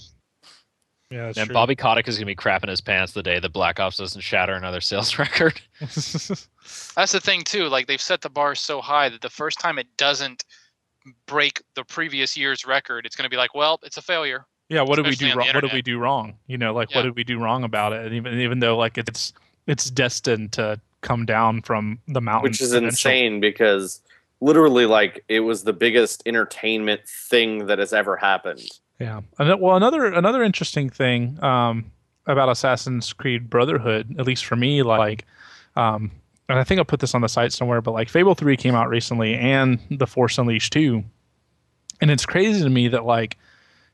[SPEAKER 2] Yeah, that's
[SPEAKER 5] And
[SPEAKER 2] true.
[SPEAKER 5] Bobby Kotick is going to be crapping his pants the day that Black Ops doesn't shatter another sales record.
[SPEAKER 3] That's the thing too. Like they've set the bar so high that the first time it doesn't break the previous year's record, it's going to be like, well, it's a failure.
[SPEAKER 2] yeah. What did we do wrong? What did we do wrong? You know, like
[SPEAKER 3] Yeah.
[SPEAKER 2] what did we do wrong about it? And even even though like it's it's destined to come down from the mountain,
[SPEAKER 1] which is insane because literally like it was the biggest entertainment thing that has ever happened
[SPEAKER 2] Yeah. Well, another another interesting thing um, about Assassin's Creed Brotherhood, at least for me, like, um, and I think I'll put this on the site somewhere, but like Fable Three came out recently, and The Force Unleashed Two, and it's crazy to me that like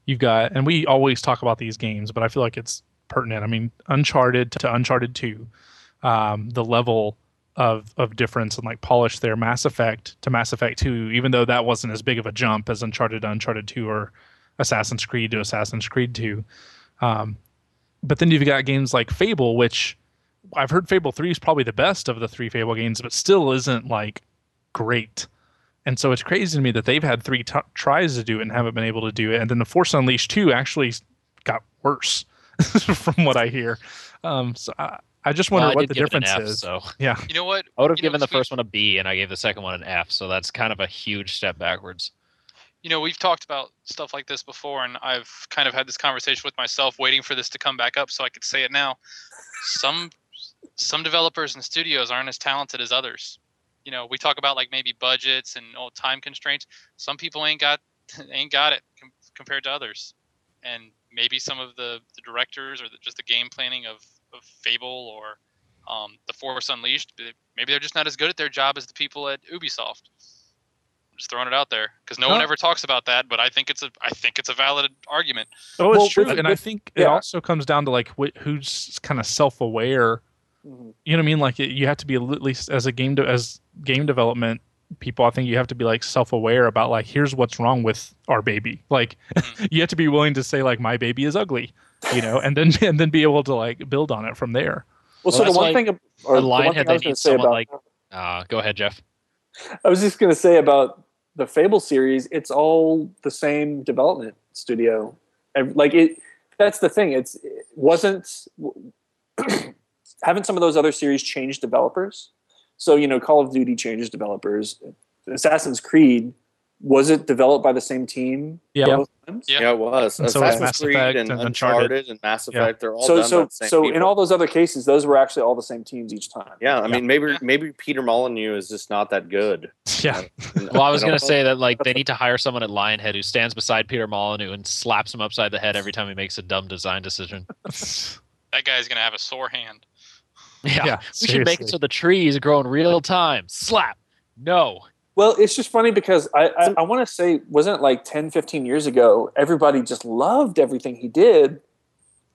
[SPEAKER 2] you've got, and we always talk about these games, but I feel like it's pertinent. I mean, Uncharted to Uncharted Two, um, the level of of difference and like polish there. Mass Effect to Mass Effect Two, even though that wasn't as big of a jump as Uncharted Uncharted Two or Assassin's Creed to Assassin's Creed Two. Um, but then you've got games like Fable, which I've heard Fable 3 is probably the best of the three Fable games, but still isn't like great. And so it's crazy to me that they've had three t- tries to do it and haven't been able to do it. And then the Force Unleashed 2 actually got worse from what I hear. Um, so I, I just wonder
[SPEAKER 5] Well,
[SPEAKER 2] what the
[SPEAKER 5] give it an
[SPEAKER 2] difference
[SPEAKER 5] F,
[SPEAKER 2] is.
[SPEAKER 5] So
[SPEAKER 2] Yeah.
[SPEAKER 3] You know what?
[SPEAKER 5] I would have
[SPEAKER 3] You know,
[SPEAKER 5] given the first one a B, and I gave the second one an F. So that's kind of a huge step backwards.
[SPEAKER 3] You know we've talked about stuff like this before and i've kind of had this conversation with myself waiting for this to come back up so i could say it now. Some some developers and studios aren't as talented as others. You know we talk about like maybe budgets and oh, time constraints. Some people ain't got ain't got it com- compared to others. And maybe some of the, the directors or the, just the game planning of, of fable or um, the force unleashed maybe they're just not as good at their job as the people at ubisoft just throwing it out there because no one ever talks about that but i think it's a i think it's a valid argument
[SPEAKER 2] Oh, it's
[SPEAKER 4] Well,
[SPEAKER 2] true.
[SPEAKER 4] with-
[SPEAKER 2] and I
[SPEAKER 4] with-
[SPEAKER 2] think it also comes down to like wh- who's kind of self aware
[SPEAKER 4] Mhm.
[SPEAKER 2] you know what I mean? Like it, you have to be at least as a game de- as game development people. I think you have to be like self aware about like here's what's wrong with our baby. Like
[SPEAKER 3] Mhm.
[SPEAKER 2] you have to be willing to say like my baby is ugly, you know, and then and then be able to like build on it from there.
[SPEAKER 4] Well,
[SPEAKER 5] Well,
[SPEAKER 4] so the one
[SPEAKER 5] why
[SPEAKER 4] thing, ab- or
[SPEAKER 5] the
[SPEAKER 4] the one
[SPEAKER 5] Lionhead,
[SPEAKER 4] thing I was going to say about,
[SPEAKER 5] like- Uh, go ahead, Jeff.
[SPEAKER 4] I was just going to say about the Fable series, it's all the same development studio. Like it, that's the thing. It's it wasn't haven't some of those other series changed developers? So you know, Call of Duty changes developers. Assassin's Creed was it developed by the same team?
[SPEAKER 2] Yeah.
[SPEAKER 4] both times?
[SPEAKER 3] Yeah.
[SPEAKER 1] Yeah, it was.
[SPEAKER 2] And so was
[SPEAKER 1] Assassin's
[SPEAKER 2] Mass
[SPEAKER 1] Creed
[SPEAKER 2] Effect
[SPEAKER 1] and
[SPEAKER 2] and
[SPEAKER 1] Uncharted,
[SPEAKER 2] Uncharted.
[SPEAKER 1] and Mass
[SPEAKER 2] Yeah.
[SPEAKER 1] Effect. They're all
[SPEAKER 4] So
[SPEAKER 1] done by
[SPEAKER 4] so
[SPEAKER 1] the same
[SPEAKER 4] so in all those other cases, those were actually all the same teams each time.
[SPEAKER 1] Yeah, I mean, maybe
[SPEAKER 3] Yeah.
[SPEAKER 1] maybe Peter Molyneux is just not that good.
[SPEAKER 2] Yeah.
[SPEAKER 5] Well, I was going to say that like they need to hire someone at Lionhead who stands beside Peter Molyneux and slaps him upside the head every time he makes a dumb design decision.
[SPEAKER 3] that guy's gonna have a sore hand
[SPEAKER 5] Yeah,
[SPEAKER 2] Yeah,
[SPEAKER 5] we should make it so the trees grow in real time. Slap. No.
[SPEAKER 4] Well, it's just funny because I, I, I want to say, wasn't it like 10, 15 years ago, everybody just loved everything he did.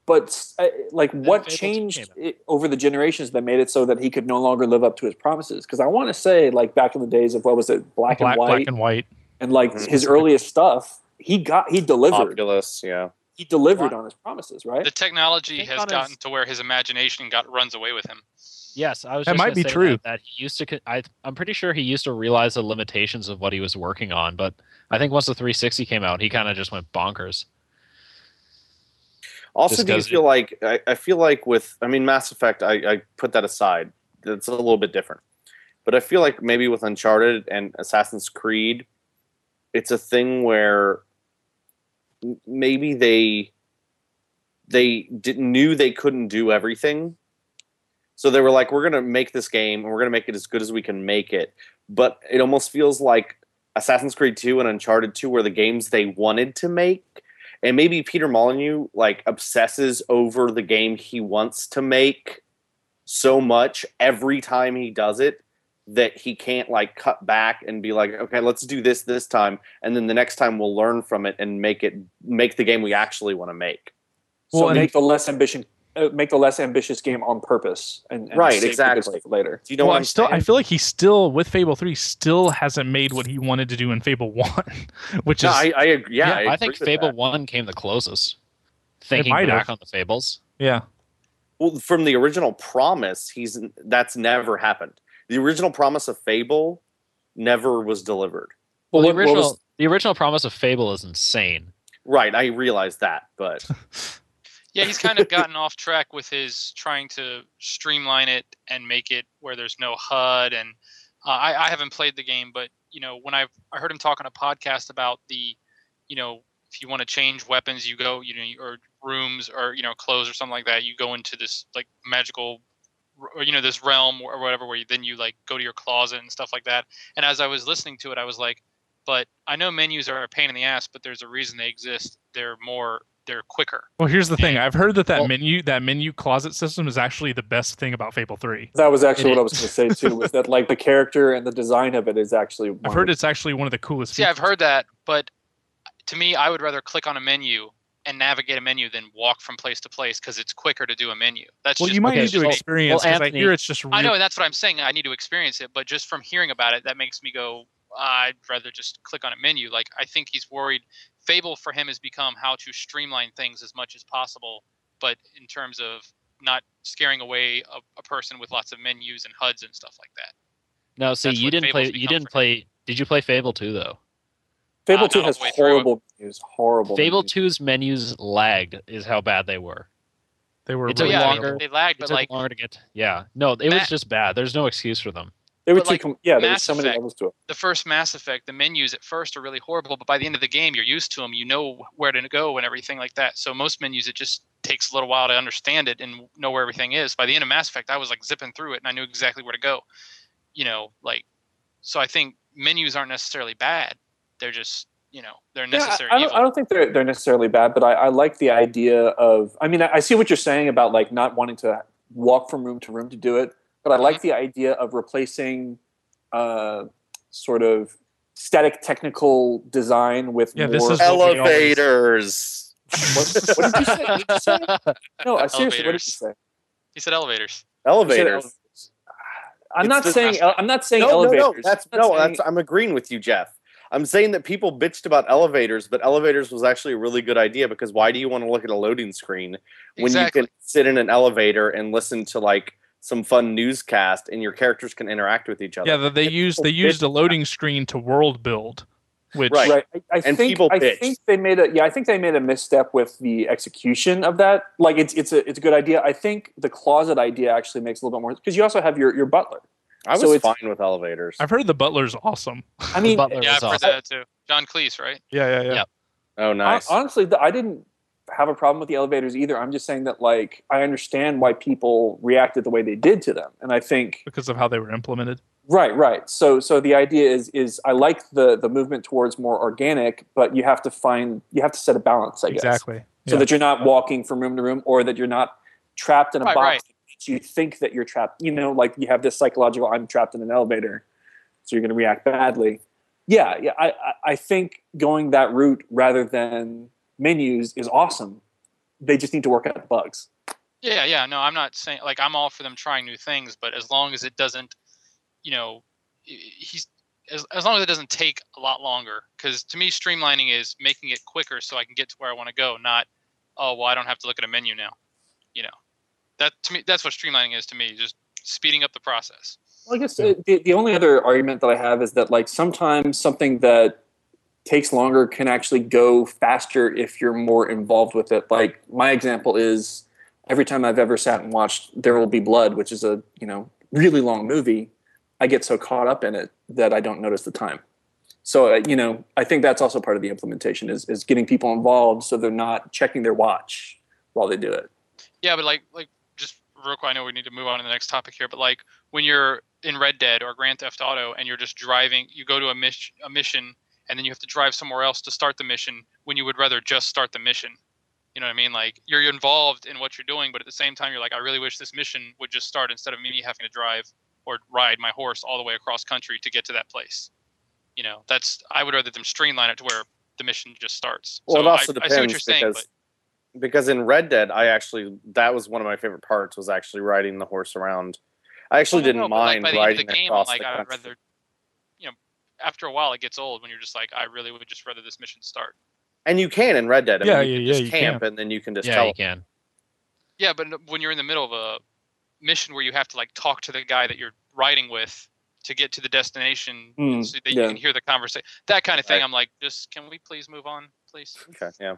[SPEAKER 4] But uh, like, what changed it over the generations that made it so that he could no longer live up to his promises? Because I want to say, like back in the days of what was it, Black,
[SPEAKER 2] black
[SPEAKER 4] and White,
[SPEAKER 2] black and white.
[SPEAKER 4] and like
[SPEAKER 1] Mhm.
[SPEAKER 4] his earliest stuff, he got he delivered.
[SPEAKER 1] Populous, yeah.
[SPEAKER 4] He delivered on his promises, right?
[SPEAKER 3] the technology has
[SPEAKER 5] on his-
[SPEAKER 3] gotten to where his imagination got runs away with him
[SPEAKER 5] Yes, I was.
[SPEAKER 2] That
[SPEAKER 5] just
[SPEAKER 2] might be
[SPEAKER 5] say
[SPEAKER 2] true.
[SPEAKER 5] That, that he used to. I, I'm pretty sure he used to realize the limitations of what he was working on, but I think once the 360 came out, he kind of just went bonkers.
[SPEAKER 1] Also,
[SPEAKER 5] Just
[SPEAKER 1] do you feel like I, I feel like with I mean Mass Effect, I, I put that aside. It's a little bit different, but I feel like maybe with Uncharted and Assassin's Creed, it's a thing where maybe they they didn't knew they couldn't do everything, so they were like, "We're gonna make this game and we're gonna make it as good as we can make it." But it almost feels like Assassin's Creed Two and Uncharted Two were the games they wanted to make and maybe Peter Molyneux like obsesses over the game he wants to make so much every time he does it that he can't like cut back and be like okay let's do this this time and then the next time we'll learn from it and make it make the game we actually want to make
[SPEAKER 4] so
[SPEAKER 2] Well, and-
[SPEAKER 4] make the less ambition, Uh, make the less ambitious game on purpose, and, and
[SPEAKER 1] Right,
[SPEAKER 4] save the good
[SPEAKER 1] exactly.
[SPEAKER 4] later.
[SPEAKER 1] do you know
[SPEAKER 2] well,
[SPEAKER 1] what
[SPEAKER 2] I'm
[SPEAKER 1] i'm
[SPEAKER 2] still.
[SPEAKER 1] saying
[SPEAKER 2] I feel like he still with Fable Three still hasn't made what he wanted to do in Fable One, which
[SPEAKER 1] no,
[SPEAKER 2] is
[SPEAKER 1] I, I agree yeah,
[SPEAKER 5] Yeah,
[SPEAKER 1] I,
[SPEAKER 5] I, think Fable
[SPEAKER 1] that.
[SPEAKER 5] One came the closest. Thinking
[SPEAKER 2] might
[SPEAKER 5] back
[SPEAKER 2] have.
[SPEAKER 5] on the Fables.
[SPEAKER 2] yeah.
[SPEAKER 1] well from the original promise he's that's never happened the original promise of fable never was delivered
[SPEAKER 5] Well,
[SPEAKER 4] Well,
[SPEAKER 5] the
[SPEAKER 4] what- what
[SPEAKER 5] original
[SPEAKER 4] was-
[SPEAKER 5] the original promise of Fable is insane.
[SPEAKER 1] right i realize that but
[SPEAKER 3] yeah he's kind of gotten off track with his trying to streamline it and make it where there's no hud and uh, I, I haven't played the game but you know when I've, i heard him talk on a podcast about the you know if you want to change weapons you go you know or rooms or you know clothes or something like that you go into this like magical or you know this realm or whatever where you, then you like go to your closet and stuff like that and as i was listening to it i was like But I know menus are a pain in the ass, but there's a reason they exist. They're more, they're quicker.
[SPEAKER 2] Well, here's the thing. I've heard that that
[SPEAKER 5] Well-
[SPEAKER 2] menu that menu closet system is actually the best thing about Fable Three.
[SPEAKER 4] That was actually
[SPEAKER 5] It
[SPEAKER 4] what I was going to say too. Was that like the character and the design of it is actually.
[SPEAKER 2] I've
[SPEAKER 4] one
[SPEAKER 2] heard it's actually one of the coolest.
[SPEAKER 3] Yeah, I've heard that, but to me, I would rather click on a menu and navigate a menu than walk from place to place because it's quicker to do a menu. That's
[SPEAKER 2] Well,
[SPEAKER 3] just
[SPEAKER 2] you might
[SPEAKER 5] okay,
[SPEAKER 2] need to
[SPEAKER 5] well-
[SPEAKER 2] experience
[SPEAKER 5] well,
[SPEAKER 2] because I
[SPEAKER 5] Anthony-
[SPEAKER 2] hear it's just. Real,
[SPEAKER 3] I know, and that's what I'm saying. I need to experience it, but just from hearing about it, that makes me go. I'd rather just click on a menu. Like I think he's worried. Fable for him has become how to streamline things as much as possible, but in terms of not scaring away a, a person with lots of menus and HUDs and stuff like that.
[SPEAKER 5] No, see,
[SPEAKER 3] That's
[SPEAKER 5] you didn't
[SPEAKER 3] Fable's
[SPEAKER 5] play. You didn't
[SPEAKER 3] for him.
[SPEAKER 5] play. Did you play Fable two though?
[SPEAKER 4] Fable
[SPEAKER 3] Uh,
[SPEAKER 4] Two has
[SPEAKER 3] all the way through.
[SPEAKER 4] horrible menus. Horrible.
[SPEAKER 5] Fable
[SPEAKER 4] menus.
[SPEAKER 5] 2's menus lagged. Is how bad they were.
[SPEAKER 2] they were
[SPEAKER 5] it took
[SPEAKER 2] really
[SPEAKER 3] yeah, I mean,
[SPEAKER 5] longer.
[SPEAKER 3] they lagged,
[SPEAKER 5] It
[SPEAKER 3] but
[SPEAKER 5] took
[SPEAKER 3] like
[SPEAKER 5] longer to get. Yeah, no, it was just bad. There's no excuse for them.
[SPEAKER 4] They were too.
[SPEAKER 3] like,
[SPEAKER 4] com- yeah, there
[SPEAKER 3] Mass
[SPEAKER 4] so many
[SPEAKER 3] Effect-
[SPEAKER 4] levels to it.
[SPEAKER 3] the first Mass Effect, the menus at first are really horrible, but by the end of the game, you're used to them. You know where to go and everything like that. So most menus, it just takes a little while to understand it and know where everything is. By the end of Mass Effect, I was like zipping through it and I knew exactly where to go. You know, like, so I think menus aren't necessarily bad. They're just, you know, they're
[SPEAKER 4] Yeah,
[SPEAKER 3] necessary
[SPEAKER 4] I, don't. I don't think they're they're necessarily bad, but I, I like the idea of. I mean, I, I see what you're saying about like not wanting to walk from room to room to do it, but I like
[SPEAKER 3] Mm-hmm.
[SPEAKER 4] the idea of replacing, uh, sort of static technical design with
[SPEAKER 2] Yeah,
[SPEAKER 4] more.
[SPEAKER 2] this is what we always-
[SPEAKER 1] Elevators.
[SPEAKER 4] what, what did you say? Did you say? No, I seriously, what did you say?
[SPEAKER 3] He said elevators.
[SPEAKER 4] You said
[SPEAKER 1] Elevators.
[SPEAKER 4] elevators. I'm not saying I'm not saying
[SPEAKER 1] No, no,
[SPEAKER 4] elevators.
[SPEAKER 1] no. That's
[SPEAKER 4] I'm
[SPEAKER 1] no.
[SPEAKER 4] saying-
[SPEAKER 1] That's I'm agreeing with you, Jeff. I'm saying that people bitched about elevators, but elevators was actually a really good idea because why do you want to look at a loading screen when
[SPEAKER 3] Exactly.
[SPEAKER 1] you can sit in an elevator and listen to like some fun newscast and your characters can interact with each other?
[SPEAKER 2] Yeah, they
[SPEAKER 1] And
[SPEAKER 2] used they used a loading screen to world build, which
[SPEAKER 1] Right.
[SPEAKER 4] right. I, I
[SPEAKER 1] And
[SPEAKER 4] think
[SPEAKER 1] people
[SPEAKER 4] I
[SPEAKER 1] bitched.
[SPEAKER 4] think they made a yeah. I think they made a misstep with the execution of that. Like it's it's a it's a good idea. I think the closet idea actually makes a little bit more because you also have your your butler.
[SPEAKER 1] I was
[SPEAKER 4] So
[SPEAKER 1] fine with elevators.
[SPEAKER 2] I've heard the butler's awesome.
[SPEAKER 4] I mean,
[SPEAKER 5] Butler
[SPEAKER 3] Yeah, I've
[SPEAKER 5] was
[SPEAKER 3] heard
[SPEAKER 5] awesome.
[SPEAKER 3] that too. John Cleese, right?
[SPEAKER 2] Yeah, yeah, yeah.
[SPEAKER 5] Yep.
[SPEAKER 1] oh,
[SPEAKER 4] hon-
[SPEAKER 1] nice.
[SPEAKER 4] honestly, the, I didn't have a problem with the elevators either. I'm just saying that like I understand why people reacted the way they did to them, and I think
[SPEAKER 2] Because of how they were implemented.
[SPEAKER 4] Right, right. So so the idea is is I like the the movement towards more organic, but you have to find you have to set a balance, I guess.
[SPEAKER 2] Exactly.
[SPEAKER 4] So
[SPEAKER 2] Yeah.
[SPEAKER 4] that you're not walking from room to room or that you're not trapped in a
[SPEAKER 3] Right,
[SPEAKER 4] box
[SPEAKER 3] right.
[SPEAKER 4] that you think that you're trapped. You know, like you have this psychological I'm trapped in an elevator, so you're gonna react badly. Yeah, yeah. I, I, I think going that route rather than menus is awesome. They just need to work out the bugs.
[SPEAKER 3] Yeah, yeah. No, I'm not saying like I'm all for them trying new things, but as long as it doesn't, you know, he's as, as long as it doesn't take a lot longer. Because to me, streamlining is making it quicker so I can get to where I want to go. Not, oh well, I don't have to look at a menu now. You know, that to me, that's what streamlining is to me. Just speeding up the process.
[SPEAKER 4] Well, I guess uh, the, the only other argument that I have is that like sometimes something that takes longer can actually go faster if you're more involved with it. Like my example is every time I've ever sat and watched There Will Be Blood, which is a you know really long movie, I get so caught up in it that I don't notice the time. So uh, you know, I think that's also part of the implementation is is getting people involved so they're not checking their watch while they do it.
[SPEAKER 3] Yeah, but like like just real quick, I know we need to move on to the next topic here, but like when you're in Red Dead or Grand Theft Auto and you're just driving, you go to a, mis- a mission and then you have to drive somewhere else to start the mission when you would rather just start the mission. You know what I mean? Like you're involved in what you're doing, but at the same time, you're like, I really wish this mission would just start instead of me having to drive or ride my horse all the way across country to get to that place. You know, that's I would rather them streamline it to where the mission just starts.
[SPEAKER 1] Well,
[SPEAKER 3] so
[SPEAKER 1] it also
[SPEAKER 3] I, I see what you're
[SPEAKER 1] depends
[SPEAKER 3] saying,
[SPEAKER 1] because because in Red Dead, I actually that was one of my favorite parts was actually riding the horse around. I actually
[SPEAKER 3] Well,
[SPEAKER 1] didn't
[SPEAKER 3] no, but, like,
[SPEAKER 1] mind
[SPEAKER 3] by the end of
[SPEAKER 1] riding
[SPEAKER 3] the game,
[SPEAKER 1] across
[SPEAKER 3] like
[SPEAKER 1] the
[SPEAKER 3] I would rather, after a while it gets old when you're just like, I really would just rather this mission start.
[SPEAKER 1] And you can in Red Dead. I
[SPEAKER 2] Yeah,
[SPEAKER 1] mean, you
[SPEAKER 2] yeah,
[SPEAKER 1] can
[SPEAKER 2] yeah,
[SPEAKER 1] just
[SPEAKER 2] you
[SPEAKER 1] camp and then you can just
[SPEAKER 5] Yeah,
[SPEAKER 1] tell.
[SPEAKER 5] you can.
[SPEAKER 3] Yeah, but when you're in the middle of a mission where you have to like talk to the guy that you're riding with to get to the destination,
[SPEAKER 4] Mm,
[SPEAKER 3] so that
[SPEAKER 4] yeah.
[SPEAKER 3] you can hear the conversation, that kind of thing.
[SPEAKER 1] Right.
[SPEAKER 3] I'm like, just can we please move on, please?
[SPEAKER 1] Okay, yeah.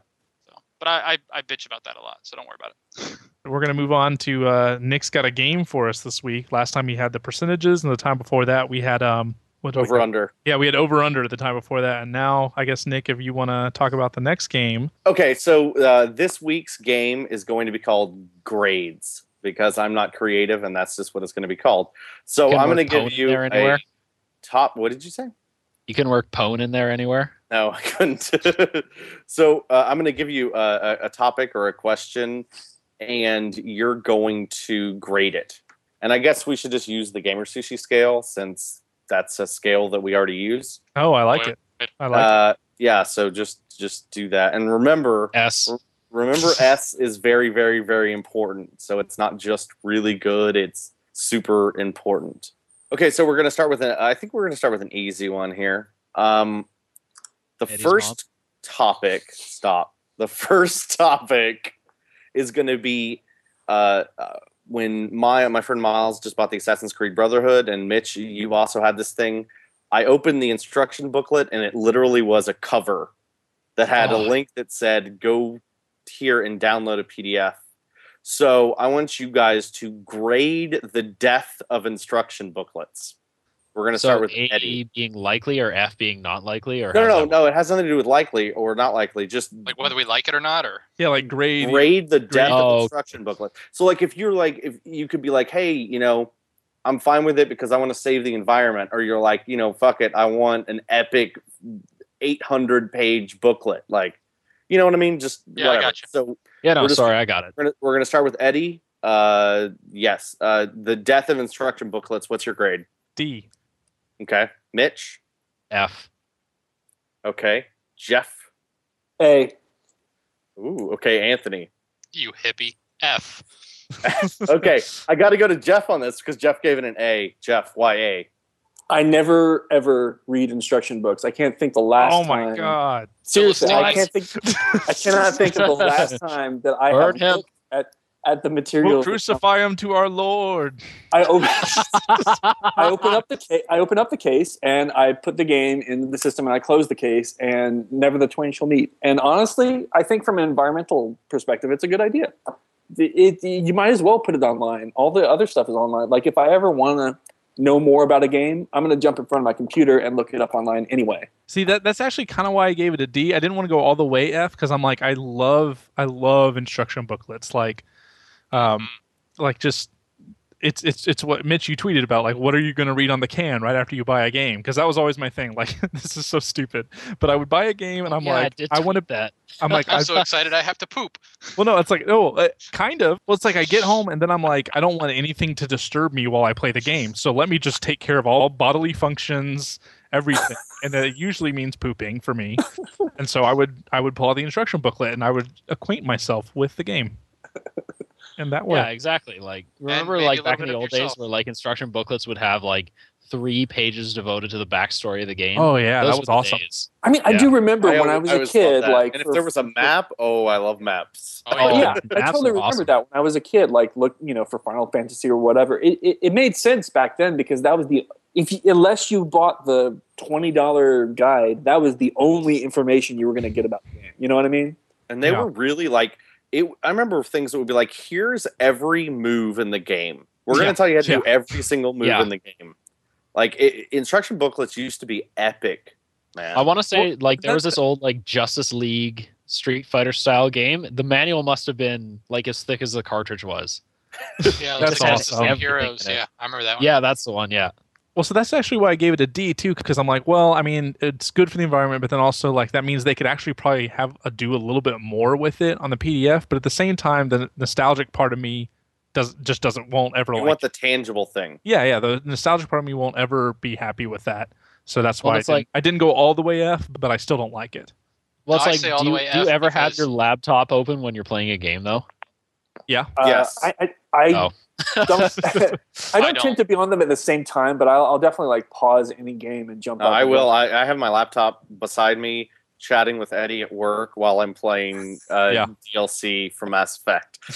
[SPEAKER 3] So, but I, I I bitch about that a lot, so don't worry about it.
[SPEAKER 2] We're gonna move on to uh, Nick's got a game for us this week. Last time he had the percentages, and the time before that we had um what
[SPEAKER 1] Over under.
[SPEAKER 2] Yeah, we had over under at the time before that, and now I guess Nick, if you want to talk about the next game,
[SPEAKER 1] Okay, so uh, this week's game is going to be called Grades because I'm not creative and that's just what it's going to be called. So I'm going to give you
[SPEAKER 5] there
[SPEAKER 1] a top. What did you say?
[SPEAKER 5] You can work pwn in there anywhere.
[SPEAKER 1] No, I couldn't. so uh, I'm going to give you a, a, a topic or a question, and you're going to grade it. And I guess we should just use the GamerSushi scale since that's a scale that we already use.
[SPEAKER 2] Oh, I like it. I like it.
[SPEAKER 1] Uh, yeah, so just just do that, and remember,
[SPEAKER 5] S.
[SPEAKER 1] remember S is very very very important. So it's not just really good; it's super important. Okay, so we're going to start with an. I think we're going to start with an easy one here. Um, the
[SPEAKER 5] Eddie's
[SPEAKER 1] first topic. Stop. The first topic is going to be uh, uh, when my my friend Miles just bought the Assassin's Creed Brotherhood, and Mitch, you also had this thing. I opened the instruction booklet, and it literally was a cover that had a
[SPEAKER 5] Oh.
[SPEAKER 1] link that said, "Go here and download a PDF." So I want you guys to grade the depth of instruction booklets. We're going to
[SPEAKER 5] So
[SPEAKER 1] start with
[SPEAKER 5] A
[SPEAKER 1] Eddie.
[SPEAKER 5] being likely or F being not likely or
[SPEAKER 1] No, no, no, no. It has nothing to do with likely or not likely. Just
[SPEAKER 3] Like whether we like it or not, or
[SPEAKER 2] Yeah, like grade.
[SPEAKER 1] grade the depth
[SPEAKER 5] Oh,
[SPEAKER 1] of
[SPEAKER 5] okay.
[SPEAKER 1] instruction booklet. So, like, if you're like, if you could be like, hey, you know, I'm fine with it because I want to save the environment, or you're like, you know, fuck it, I want an epic 800 page booklet, like, you know what I mean? Just
[SPEAKER 3] Yeah, I
[SPEAKER 1] whatever.
[SPEAKER 3] gotcha.
[SPEAKER 1] So
[SPEAKER 5] Yeah, no,
[SPEAKER 1] We're just-
[SPEAKER 5] sorry, I got it.
[SPEAKER 1] we're gonna, we're gonna start with Eddie. Uh, yes. Uh, the death of instruction booklets. What's your grade?
[SPEAKER 2] D.
[SPEAKER 1] Okay, Mitch.
[SPEAKER 5] F.
[SPEAKER 1] Okay, Jeff.
[SPEAKER 4] A.
[SPEAKER 1] Ooh, okay, Anthony.
[SPEAKER 3] you hippie. F.
[SPEAKER 1] Okay, I got to go to Jeff on this because Jeff gave it an A. Jeff, why A?
[SPEAKER 4] I never ever read instruction books. I can't think the last.
[SPEAKER 2] oh my
[SPEAKER 4] time-
[SPEAKER 2] god.
[SPEAKER 4] Seriously, I can't think. I cannot think of the last time that I
[SPEAKER 5] Burn
[SPEAKER 4] have
[SPEAKER 5] him.
[SPEAKER 4] looked at at the material.
[SPEAKER 2] We'll crucify him to our Lord.
[SPEAKER 4] I open, I open up the ca- I open up the case and I put the game in the system and I close the case and never the twain shall meet. And honestly, I think from an environmental perspective, it's a good idea. It, it- you might as well put it online. All the other stuff is online. Like if I ever want to know more about a game, I'm going to jump in front of my computer and look it up online anyway.
[SPEAKER 2] See that that's actually kind of why I gave it a D. I didn't want to go all the way F because I'm like I love I love instruction booklets like um like just it's it's it's what Mitch you tweeted about like what are you going to read on the can right after you buy a game? Because that was always my thing like this is so stupid. But I would buy a game and I'm
[SPEAKER 5] yeah,
[SPEAKER 2] like
[SPEAKER 5] did
[SPEAKER 2] I want to
[SPEAKER 5] tweet that.
[SPEAKER 2] I'm like
[SPEAKER 3] I'm
[SPEAKER 2] I,
[SPEAKER 3] so excited I have to poop.
[SPEAKER 2] well no it's like oh uh, kind of. Well it's like I get home and then I'm like I don't want anything to disturb me while I play the game. So let me just take care of all bodily functions everything. And that usually means pooping for me. And so i would i would pull out the instruction booklet and i would acquaint myself with the game and that way
[SPEAKER 5] Yeah, exactly. Like remember, like back in the
[SPEAKER 3] of
[SPEAKER 5] old days, where like instruction booklets would have like three pages devoted to the backstory of the game.
[SPEAKER 2] oh yeah
[SPEAKER 5] Those
[SPEAKER 2] that
[SPEAKER 5] were
[SPEAKER 2] was awesome
[SPEAKER 5] days.
[SPEAKER 4] I mean, I
[SPEAKER 5] Yeah.
[SPEAKER 4] do remember when I was a kid, like
[SPEAKER 1] and if
[SPEAKER 4] for-
[SPEAKER 1] there was a map, oh, I love maps.
[SPEAKER 3] Oh,
[SPEAKER 5] Oh,
[SPEAKER 3] yeah.
[SPEAKER 4] yeah, I totally remember
[SPEAKER 5] awesome.
[SPEAKER 4] that when I was a kid. Like, look, you know, for Final Fantasy or whatever, it, it, it made sense back then because that was the if you, unless you bought the twenty dollar guide, that was the only information you were going to get about the game. You know what I mean?
[SPEAKER 1] and they
[SPEAKER 2] Yeah.
[SPEAKER 1] were really like it i remember things that would be like here's every move in the game we're gonna tell you how to do every single move
[SPEAKER 5] Yeah.
[SPEAKER 1] in the game like it, instruction booklets used to be epic man
[SPEAKER 5] I want to say
[SPEAKER 2] Well,
[SPEAKER 5] like there was this old like Justice League Street Fighter style game. The manual must have been like as thick as the cartridge was.
[SPEAKER 3] Yeah,
[SPEAKER 2] That's awesome.
[SPEAKER 3] Justice League
[SPEAKER 5] Everything
[SPEAKER 3] Heroes. Yeah, I remember that one.
[SPEAKER 5] Yeah, that's the one. Yeah.
[SPEAKER 2] Well so that's actually why i gave it a d too because i'm like well i mean it's good for the environment but then also like that means they could actually probably have a, do a little bit more with it on the pdf but at the same time the nostalgic part of me does just doesn't won't ever
[SPEAKER 1] you
[SPEAKER 2] like
[SPEAKER 1] want the tangible thing
[SPEAKER 2] Yeah, yeah. The nostalgic part of me won't ever be happy with that. So that's
[SPEAKER 5] Well,
[SPEAKER 2] why I
[SPEAKER 5] it's
[SPEAKER 2] didn't,
[SPEAKER 5] like-
[SPEAKER 2] I didn't go all the way F, but I still don't like it.
[SPEAKER 5] Well, it's
[SPEAKER 3] I
[SPEAKER 5] like,
[SPEAKER 3] say all
[SPEAKER 5] do
[SPEAKER 3] the
[SPEAKER 5] you,
[SPEAKER 3] way
[SPEAKER 5] do you
[SPEAKER 3] F
[SPEAKER 5] ever have your laptop open when you're playing a game though?
[SPEAKER 2] Yeah.
[SPEAKER 4] Uh,
[SPEAKER 1] Yes.
[SPEAKER 4] I I, I
[SPEAKER 5] Oh.
[SPEAKER 4] don't. I don't
[SPEAKER 3] don't.
[SPEAKER 4] tend to be on them at the same time, but I'll, I'll definitely like pause any game and jump.
[SPEAKER 1] No, i will. I, I have my laptop beside me chatting with eddie at work while i'm playing uh,
[SPEAKER 2] Yeah.
[SPEAKER 1] dlc from mass effect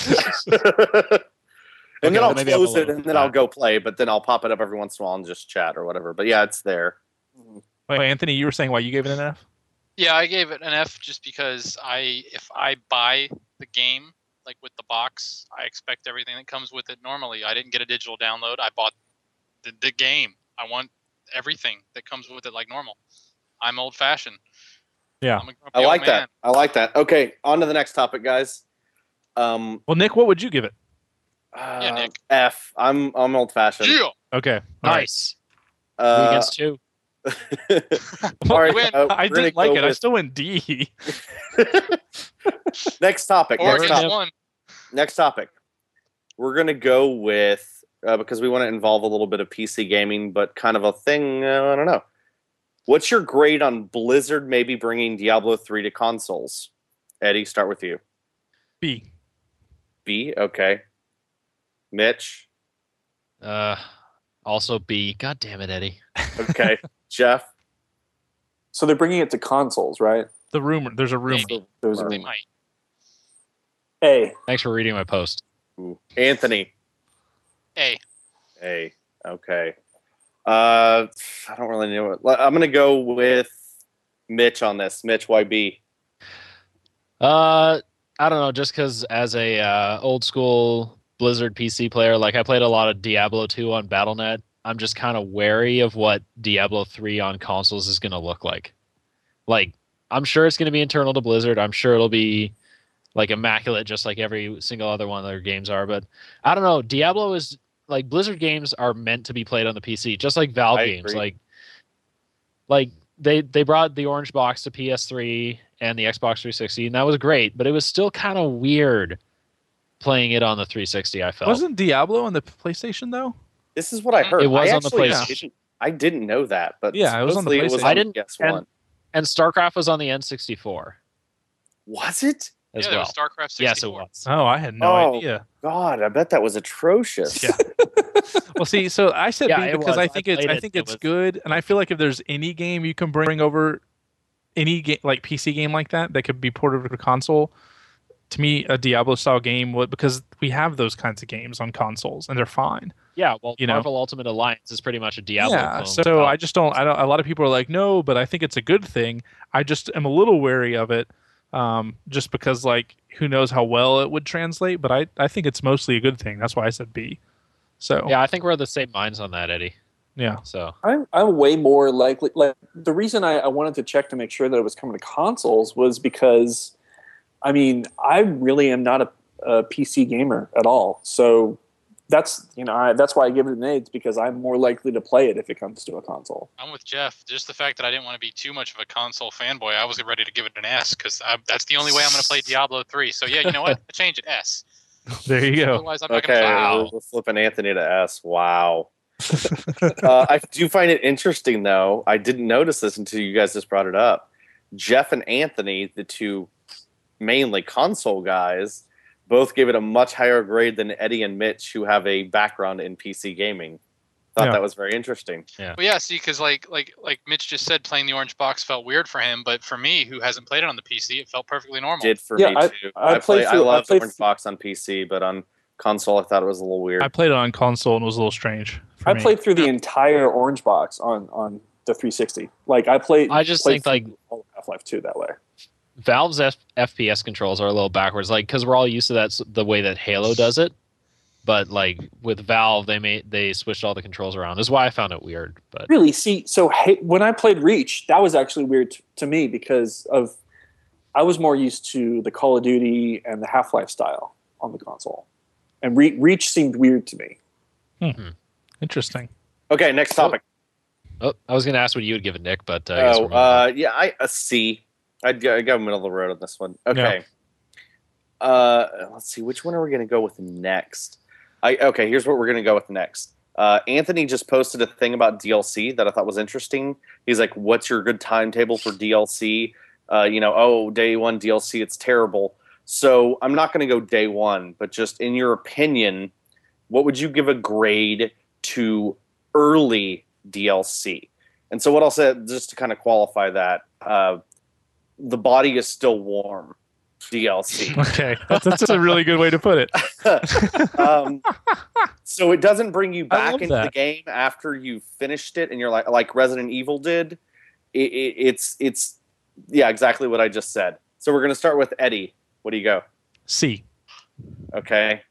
[SPEAKER 5] Okay,
[SPEAKER 1] and then i'll
[SPEAKER 5] maybe
[SPEAKER 1] close it and
[SPEAKER 5] at
[SPEAKER 1] then i'll go play but then i'll pop it up every once in a while and just chat or whatever but yeah it's there
[SPEAKER 2] Wait, Anthony, you were saying why you gave it an F?
[SPEAKER 3] Yeah, I gave it an F just because I if I buy the game like with the box, I expect everything that comes with it normally. I didn't get a digital download. I bought the, the game. I want everything that comes with it like normal. I'm old fashioned.
[SPEAKER 2] Yeah.
[SPEAKER 3] I'm a grumpy
[SPEAKER 1] I
[SPEAKER 3] old
[SPEAKER 1] like that. I like that. Okay, on to the next topic, guys. Um,
[SPEAKER 2] Well, Nick, what would you give it?
[SPEAKER 3] Yeah,
[SPEAKER 1] uh,
[SPEAKER 3] Nick.
[SPEAKER 1] F. I'm I'm old fashioned.
[SPEAKER 3] Yeah.
[SPEAKER 2] Okay.
[SPEAKER 5] Nice. Who
[SPEAKER 1] Uh,
[SPEAKER 5] against two.
[SPEAKER 1] All right, uh,
[SPEAKER 2] I didn't like
[SPEAKER 1] go
[SPEAKER 2] it. I still went D.
[SPEAKER 1] next topic.
[SPEAKER 3] Or
[SPEAKER 1] Next
[SPEAKER 3] just
[SPEAKER 1] topic.
[SPEAKER 3] one.
[SPEAKER 1] Next topic. We're gonna go with uh, because we want to involve a little bit of PC gaming, but kind of a thing. Uh, I don't know. What's your grade on Blizzard maybe bringing Diablo three to consoles? Eddie, start with you.
[SPEAKER 2] B.
[SPEAKER 1] B. Okay. Mitch.
[SPEAKER 5] Uh, also B. God damn it, Eddie.
[SPEAKER 1] Okay. Jeff.
[SPEAKER 4] So they're bringing it to consoles, right?
[SPEAKER 2] The rumor. There's a rumor.
[SPEAKER 3] Maybe.
[SPEAKER 4] There's a
[SPEAKER 3] They
[SPEAKER 4] rumor.
[SPEAKER 3] might.
[SPEAKER 4] A.
[SPEAKER 5] Thanks for reading my post.
[SPEAKER 1] Ooh. Anthony.
[SPEAKER 3] A.
[SPEAKER 1] A. Okay. Uh, I don't really know. What, I'm gonna go with Mitch on this. Mitch, why B?
[SPEAKER 5] Uh, I don't know. Just because as a uh, old school Blizzard PC player, like I played a lot of Diablo 2 on BattleNet. I'm just kind of wary of what Diablo 3 on consoles is going to look like. Like, I'm sure it's going to be internal to Blizzard. I'm sure it'll be like immaculate, just like every single other one of their games are. But I don't know. Diablo is like Blizzard games are meant to be played on the PC, just like Valve
[SPEAKER 1] I
[SPEAKER 5] games.
[SPEAKER 1] agree.
[SPEAKER 5] Like, like they they brought the orange box to PS3 and the Xbox 360, and that was great. But it was still kind of weird playing it on the 360. I felt.
[SPEAKER 2] Wasn't Diablo on the PlayStation though?
[SPEAKER 1] This is what I heard.
[SPEAKER 5] It was
[SPEAKER 1] I
[SPEAKER 5] on the
[SPEAKER 2] PlayStation.
[SPEAKER 1] Didn't, I didn't know that, but
[SPEAKER 2] Yeah, it was on the
[SPEAKER 1] supposedly it was
[SPEAKER 2] PlayStation.
[SPEAKER 5] I didn't-
[SPEAKER 1] Yes,
[SPEAKER 5] and-
[SPEAKER 1] one.
[SPEAKER 5] and StarCraft was on the N64
[SPEAKER 1] Was it?
[SPEAKER 5] As
[SPEAKER 3] yeah,
[SPEAKER 5] well.
[SPEAKER 3] was StarCraft 64.
[SPEAKER 5] Yes, it was.
[SPEAKER 2] Oh, I had no
[SPEAKER 1] Oh.
[SPEAKER 2] idea.
[SPEAKER 1] God, I bet that was atrocious.
[SPEAKER 2] Yeah. Well, see, so I said
[SPEAKER 5] Yeah,
[SPEAKER 2] B
[SPEAKER 5] it
[SPEAKER 2] because
[SPEAKER 5] was.
[SPEAKER 2] I
[SPEAKER 5] I
[SPEAKER 2] think it's
[SPEAKER 5] played
[SPEAKER 2] I think
[SPEAKER 5] It
[SPEAKER 2] it's
[SPEAKER 5] was-
[SPEAKER 2] good, and I feel like if there's any game you can bring over, any game like PC game like that that could be ported over to console, to me a Diablo style game would because we have those kinds of games on consoles and they're fine.
[SPEAKER 5] Yeah, well,
[SPEAKER 2] You know?
[SPEAKER 5] Ultimate Alliance is pretty much a Diablo
[SPEAKER 2] yeah.
[SPEAKER 5] clone.
[SPEAKER 2] So
[SPEAKER 5] without-
[SPEAKER 2] I just don't. I don't. A lot of people are like, no, but I think it's a good thing. I just am a little wary of it, um, just because like who knows how well it would translate. But I I think it's mostly a good thing. That's why I said B. So
[SPEAKER 5] yeah, I think we're of the same minds on that, Eddie.
[SPEAKER 2] yeah.
[SPEAKER 5] So
[SPEAKER 4] I'm, I'm way more likely. Like the reason I, I wanted to check to make sure that it was coming to consoles was because, I mean, I really am not a, a PC gamer at all. So that's you know I, that's why I give it an A. It's because I'm more likely to play it if it comes to a console.
[SPEAKER 3] I'm with Jeff. Just the fact that I didn't want to be too much of a console fanboy, I was ready to give it an S because that's the only way I'm going to play Diablo 3. So yeah, you know what? I change it S.
[SPEAKER 2] There you go.
[SPEAKER 3] Otherwise, I'm not
[SPEAKER 1] Okay,
[SPEAKER 3] going to.
[SPEAKER 5] Wow.
[SPEAKER 1] we're, we're flipping Anthony to S. Wow. uh, I do find it interesting, though. I didn't notice this until you guys just brought it up. Jeff and Anthony, the two mainly console guys, both gave it a much higher grade than Eddie and Mitch, who have a background in PC gaming. Thought
[SPEAKER 2] Yeah.
[SPEAKER 1] that was very interesting. Yeah.
[SPEAKER 3] Well, yeah, see, because like like like Mitch just said, playing the orange box felt weird for him, but for me, who hasn't played it on the PC, it felt perfectly normal.
[SPEAKER 1] Did for
[SPEAKER 4] Yeah,
[SPEAKER 1] me
[SPEAKER 4] I-
[SPEAKER 1] too.
[SPEAKER 4] I
[SPEAKER 1] I,
[SPEAKER 4] played
[SPEAKER 1] play. I
[SPEAKER 4] through- I
[SPEAKER 1] love
[SPEAKER 4] played
[SPEAKER 1] Orange
[SPEAKER 4] through-
[SPEAKER 1] Box on PC, but on console, I thought it was a little weird.
[SPEAKER 2] I played it on console and it was a little strange. For
[SPEAKER 4] I
[SPEAKER 2] me.
[SPEAKER 4] played through the entire Orange Box on on the 360. Like I played.
[SPEAKER 5] I just
[SPEAKER 4] played
[SPEAKER 5] think like
[SPEAKER 4] all of Half-Life 2 that way.
[SPEAKER 5] Valve's F- FPS controls are a little backwards, like because we're all used to that s- the way that Halo does it. But like with Valve, they made they switched all the controls around. This is why I found it weird. But
[SPEAKER 4] Really, see, so hey, when I played Reach, that was actually weird t- to me because of I was more used to the Call of Duty and the Half Life style on the console, and Re- Reach seemed weird to me. Hmm.
[SPEAKER 2] Interesting.
[SPEAKER 1] okay, next topic.
[SPEAKER 5] oh, I was gonna ask what you would give it, Nick, but uh, I guess
[SPEAKER 1] Oh,
[SPEAKER 5] we're moving
[SPEAKER 1] uh, yeah, I a C. I'd go, I'd go middle of the road on this one. Okay. Uh, let's see. Which one are we going to go with next? I okay. Here's what we're going to go with next. Uh, Anthony just posted a thing about DLC that I thought was interesting. He's like, "What's your good timetable for DLC?" Uh, you know, oh, day one DLC, it's terrible. So I'm not going to go day one, but just in your opinion, what would you give a grade to early DLC? And so what I'll say, just to kind of qualify that, uh, the body is still warm. DLC.
[SPEAKER 2] Okay, that's, that's a really good way to put it.
[SPEAKER 1] um, so it doesn't bring you back
[SPEAKER 2] love
[SPEAKER 1] into the game after you finished it, and you're like, like Resident Evil did. It, it, it's it's yeah, exactly what I just said. So we're gonna start with Eddie. What do you go?
[SPEAKER 2] C.
[SPEAKER 1] Okay,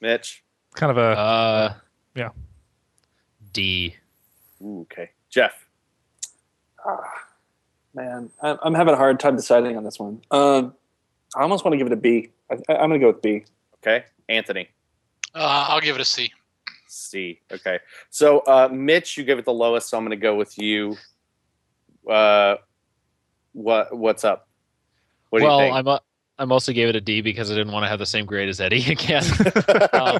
[SPEAKER 1] Mitch.
[SPEAKER 2] Kind of a
[SPEAKER 5] Uh,
[SPEAKER 2] yeah.
[SPEAKER 5] D.
[SPEAKER 1] Ooh, okay, Jeff.
[SPEAKER 4] Ah, man, I'm, I'm having a hard time deciding on this one. Um, I almost want to give it a B. I, I, I'm going to go with B.
[SPEAKER 1] Okay, Anthony.
[SPEAKER 3] Uh, I'll give it a C.
[SPEAKER 1] C. Okay. So uh, Mitch, you gave it the lowest, so I'm gonna go with you. uh, what what's up? What do
[SPEAKER 5] well,
[SPEAKER 1] you think?
[SPEAKER 5] I'm a, I mostly gave it a D because I didn't want to have the same grade as Eddie again. um,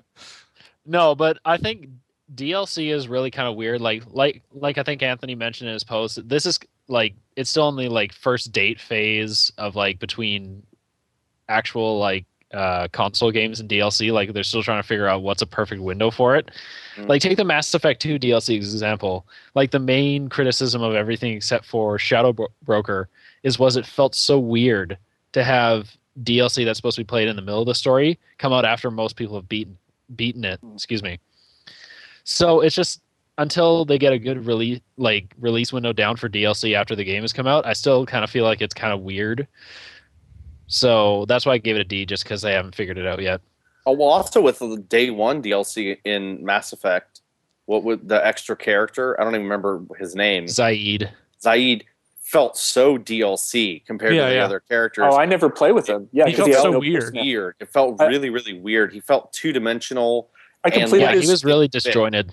[SPEAKER 5] no, but I think DLC is really kind of weird. Like like like I think Anthony mentioned in his post. This is like it's still in the like first date phase of like between actual like uh console games and DLC. Like they're still trying to figure out what's a perfect window for it.
[SPEAKER 1] Mm.
[SPEAKER 5] Like take the Mass Effect 2 DLC example. Like the main criticism of everything except for Shadow Bro- Broker is was it felt so weird to have DLC that's supposed to be played in the middle of the story come out after most people have beaten beaten it. Excuse me. So it's just until they get a good release like release window down for DLC after the game has come out, I still kind of feel like it's kind of weird. So that's why I gave it a D, just because they haven't figured it out yet.
[SPEAKER 1] Oh, well, also with the day one DLC in Mass Effect, what would the extra character? I don't even remember his name.
[SPEAKER 5] Zaeed.
[SPEAKER 1] Zaeed felt so DLC compared
[SPEAKER 2] Yeah,
[SPEAKER 1] to the
[SPEAKER 2] yeah.
[SPEAKER 1] other characters.
[SPEAKER 4] Oh, I never play with him. Yeah,
[SPEAKER 2] He
[SPEAKER 4] 'cause
[SPEAKER 2] felt
[SPEAKER 4] had
[SPEAKER 2] so
[SPEAKER 4] no
[SPEAKER 2] weird.
[SPEAKER 1] weird. It felt really, really weird. He felt two dimensional.
[SPEAKER 4] I
[SPEAKER 1] And,
[SPEAKER 4] completed
[SPEAKER 5] Yeah, he was really
[SPEAKER 1] bit.
[SPEAKER 5] disjointed.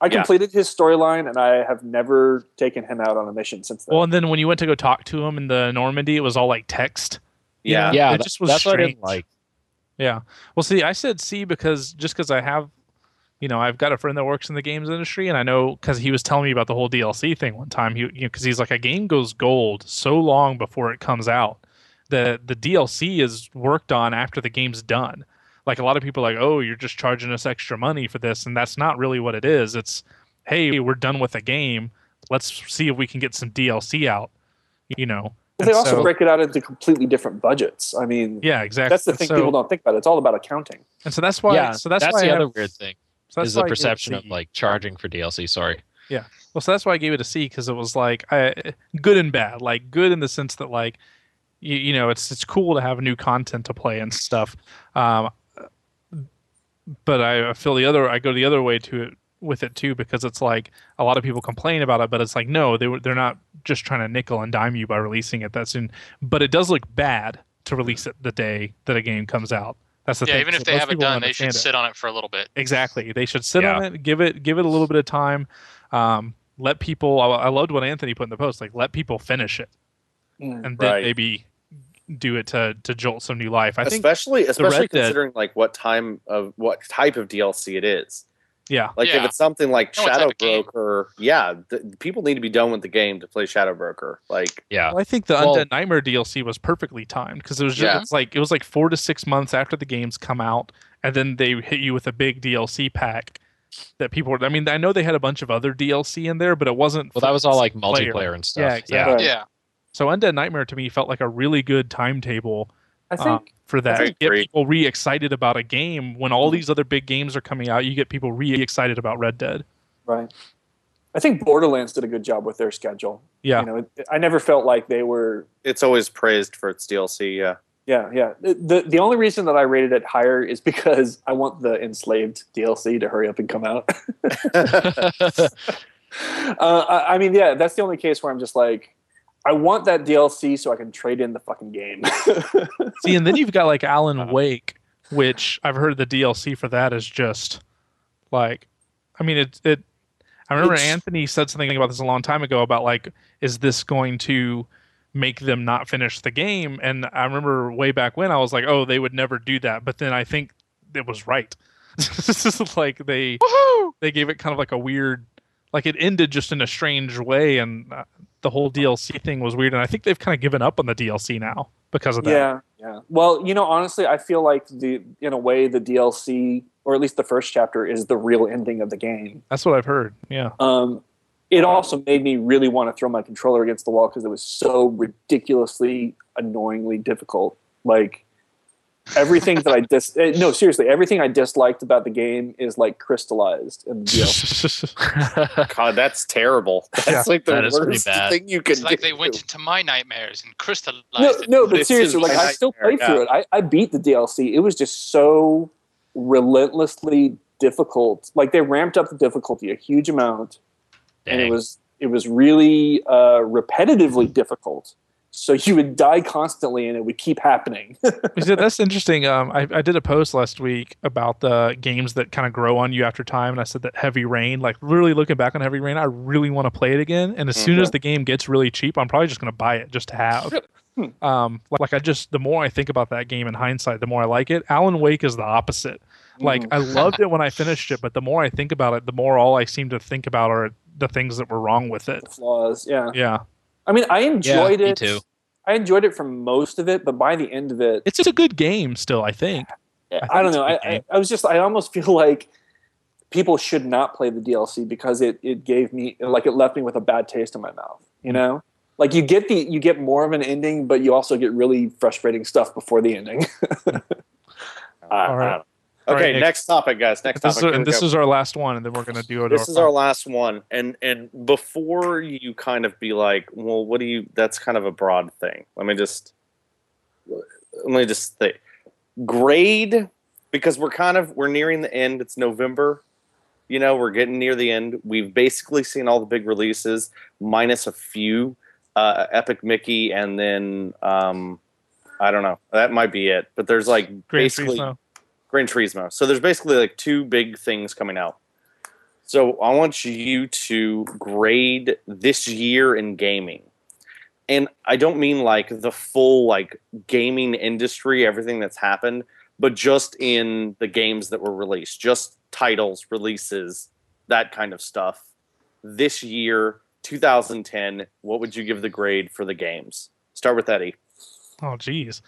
[SPEAKER 4] I
[SPEAKER 1] yeah.
[SPEAKER 4] completed his storyline, and I have never taken him out on a mission since then.
[SPEAKER 2] Well, and then when you went to go talk to him in the Normandy, it was all like text.
[SPEAKER 1] Yeah.
[SPEAKER 2] know?
[SPEAKER 5] Yeah,
[SPEAKER 2] it
[SPEAKER 5] that-
[SPEAKER 2] just was
[SPEAKER 5] that's what I
[SPEAKER 2] strange.
[SPEAKER 5] didn't like.
[SPEAKER 2] Yeah. Well, see, I said C because just because I have, you know, I've got a friend that works in the games industry, and I know because he was telling me about the whole DLC thing one time. He, you know, because he's like, a game goes gold so long before it comes out. The the DLC is worked on after the game's done. Like a lot of people are like, oh, you're just charging us extra money for this, and that's not really what it is. It's, hey, we're done with the game. Let's see if we can get some DLC out. You know.
[SPEAKER 4] But they
[SPEAKER 2] And
[SPEAKER 4] also
[SPEAKER 2] so-
[SPEAKER 4] break it out into completely different budgets. I mean,
[SPEAKER 2] Yeah, exactly.
[SPEAKER 4] that's the thing
[SPEAKER 2] so,
[SPEAKER 4] people don't think about. It's all about accounting.
[SPEAKER 2] And so that's why.
[SPEAKER 5] yeah,
[SPEAKER 2] so that's,
[SPEAKER 5] that's,
[SPEAKER 2] why I
[SPEAKER 5] the
[SPEAKER 2] have-
[SPEAKER 5] other weird thing
[SPEAKER 2] so
[SPEAKER 5] is the
[SPEAKER 2] why I give it
[SPEAKER 5] perception of like charging for DLC. Sorry.
[SPEAKER 2] Yeah well, so that's why I gave it a C because it was like I, good and bad. Like good in the sense that like you, you know it's it's cool to have new content to play and stuff. Um, but I feel the other I go the other way to it with it too because it's like a lot of people complain about it, but it's like no, they they're not just trying to nickel and dime you by releasing it that soon. But it does look bad to release it the day that a game comes out. That's the
[SPEAKER 3] yeah,
[SPEAKER 2] thing.
[SPEAKER 3] even if they have it
[SPEAKER 2] people don't
[SPEAKER 3] done, they should
[SPEAKER 2] it.
[SPEAKER 3] sit on it for a little bit.
[SPEAKER 2] Exactly. They should sit
[SPEAKER 5] Yeah.
[SPEAKER 2] on it, give it give it a little bit of time. Um, let people. I, I loved what Anthony put in the post. Like let people finish it,
[SPEAKER 4] Mm.
[SPEAKER 2] and then
[SPEAKER 1] Right.
[SPEAKER 2] maybe do it to to jolt some new life. I think.
[SPEAKER 1] especially especially
[SPEAKER 2] Red Dead-
[SPEAKER 1] considering like what time of what type of DLC it is.
[SPEAKER 2] Yeah.
[SPEAKER 1] Like if it's something like
[SPEAKER 3] Know what type
[SPEAKER 1] Shadow. Broker, yeah, th- people need to be done with the game to play Shadow Broker. Like
[SPEAKER 5] Yeah.
[SPEAKER 2] Well, I think the
[SPEAKER 5] Well-
[SPEAKER 2] Undead Nightmare DLC was perfectly timed because it was just
[SPEAKER 1] Yeah.
[SPEAKER 2] it's like it was like four to six months after the games come out, and then they hit you with a big DLC pack that people were. I mean, I know they had a bunch of other DLC in there, but it wasn't.
[SPEAKER 5] Well, that was all like
[SPEAKER 2] player.
[SPEAKER 5] multiplayer and stuff.
[SPEAKER 2] Yeah,
[SPEAKER 5] Yeah,
[SPEAKER 2] exactly.
[SPEAKER 4] Right.
[SPEAKER 3] Yeah,
[SPEAKER 2] So Undead Nightmare to me felt like a really good timetable
[SPEAKER 4] I think
[SPEAKER 2] um, for that.
[SPEAKER 1] I
[SPEAKER 2] to get people re excited about a game when all these other big games are coming out. You get people re excited about Red Dead.
[SPEAKER 4] right. I think Borderlands did a good job with their schedule.
[SPEAKER 2] Yeah.
[SPEAKER 4] You know, it, I never felt like they were.
[SPEAKER 1] it's always praised for its DLC. Yeah,
[SPEAKER 4] Yeah, yeah. The, the the only reason that I rated it higher is because I want the enslaved DLC to hurry up and come out. uh, I, I mean, yeah, that's the only case where I'm just like, I want that DLC so I can trade in the fucking game.
[SPEAKER 2] See, and then you've got like Alan
[SPEAKER 5] Uh-huh.
[SPEAKER 2] Wake, which I've heard the DLC for that is just like, I mean, it it. I remember
[SPEAKER 4] It's-
[SPEAKER 2] Anthony said something about this a long time ago about like, is this going to make them not finish the game? And I remember way back when I was like, oh, they would never do that. But then I think it was right. this is like they they gave it kind of like a weird, like it ended just in a strange way, and uh, the whole DLC thing was weird. And I think they've kind of given up on the DLC now because of that.
[SPEAKER 4] yeah, yeah. Well, you know, honestly, I feel like the in a way the DLC or at least the first chapter is the real ending of the game.
[SPEAKER 2] That's what I've heard. Yeah.
[SPEAKER 4] Um, it also made me really want to throw my controller against the wall because it was so ridiculously, annoyingly difficult. Like everything that I dis eh, no seriously, everything I disliked about the game is like crystallized in the DLC.
[SPEAKER 1] God, that's terrible. That's
[SPEAKER 2] Yeah,
[SPEAKER 1] like the
[SPEAKER 5] that is pretty
[SPEAKER 1] worst thing you could
[SPEAKER 3] it's like
[SPEAKER 1] do.
[SPEAKER 3] they went into my nightmares and crystallized
[SPEAKER 4] no,
[SPEAKER 3] it.
[SPEAKER 4] no, but
[SPEAKER 1] This
[SPEAKER 4] seriously, like I still
[SPEAKER 1] nightmare,
[SPEAKER 4] played through it. I, I beat the DLC. It was just so relentlessly difficult. Like they ramped up the difficulty a huge amount. and it was it was really uh, repetitively difficult. So you would die constantly, and it would keep happening.
[SPEAKER 2] That's interesting. Um, I, I did a post last week about the games that kind of grow on you after time, and I said that Heavy Rain, like really looking back on Heavy Rain, I really want to play it again. And as soon as the game gets really cheap, I'm probably just going to buy it just to have.
[SPEAKER 4] Hmm.
[SPEAKER 2] Um, like, like I just the more I think about that game in hindsight, the more I like it. Alan Wake is the opposite. Like
[SPEAKER 4] Mm.
[SPEAKER 2] I loved it when I finished it, but the more I think about it, the more all I seem to think about are the things that were wrong with it.
[SPEAKER 4] flaws. Yeah.
[SPEAKER 2] Yeah,
[SPEAKER 4] I mean, I enjoyed
[SPEAKER 5] me
[SPEAKER 4] it.
[SPEAKER 5] too.
[SPEAKER 4] I enjoyed it for most of it, but by the end of it,
[SPEAKER 2] it's just a good game still. I think.
[SPEAKER 4] I,
[SPEAKER 2] think
[SPEAKER 4] don't know. I, I. I was just, I almost feel like people should not play the DLC because it, it gave me, like, it left me with a bad taste in my mouth.
[SPEAKER 2] Hmm.
[SPEAKER 4] You know, like you get the, you get more of an ending, but you also get really frustrating stuff before the ending. I-
[SPEAKER 2] All right.
[SPEAKER 4] I don't-
[SPEAKER 2] All
[SPEAKER 1] Okay,
[SPEAKER 2] right,
[SPEAKER 1] next topic, guys. Next
[SPEAKER 2] This,
[SPEAKER 1] topic.
[SPEAKER 2] And this
[SPEAKER 1] go.
[SPEAKER 2] is our last one, and then we're gonna do it.
[SPEAKER 1] this is our last one and and before you kind of be like well what do you that's kind of a broad thing let me just let me just think grade because we're kind of we're nearing the end it's november you know we're getting near the end we've basically seen all the big releases minus a few uh epic mickey and then um i don't know that might be it but there's like
[SPEAKER 2] Gran
[SPEAKER 1] basically. Gran Turismo. So there's basically like two big things coming out. So I want you to grade this year in gaming. And I don't mean like the full like gaming industry, everything that's happened, but just in the games that were released, just titles, releases, that kind of stuff. This year, 2010, what would you give the grade for the games? Start with Eddie.
[SPEAKER 2] Oh, geez.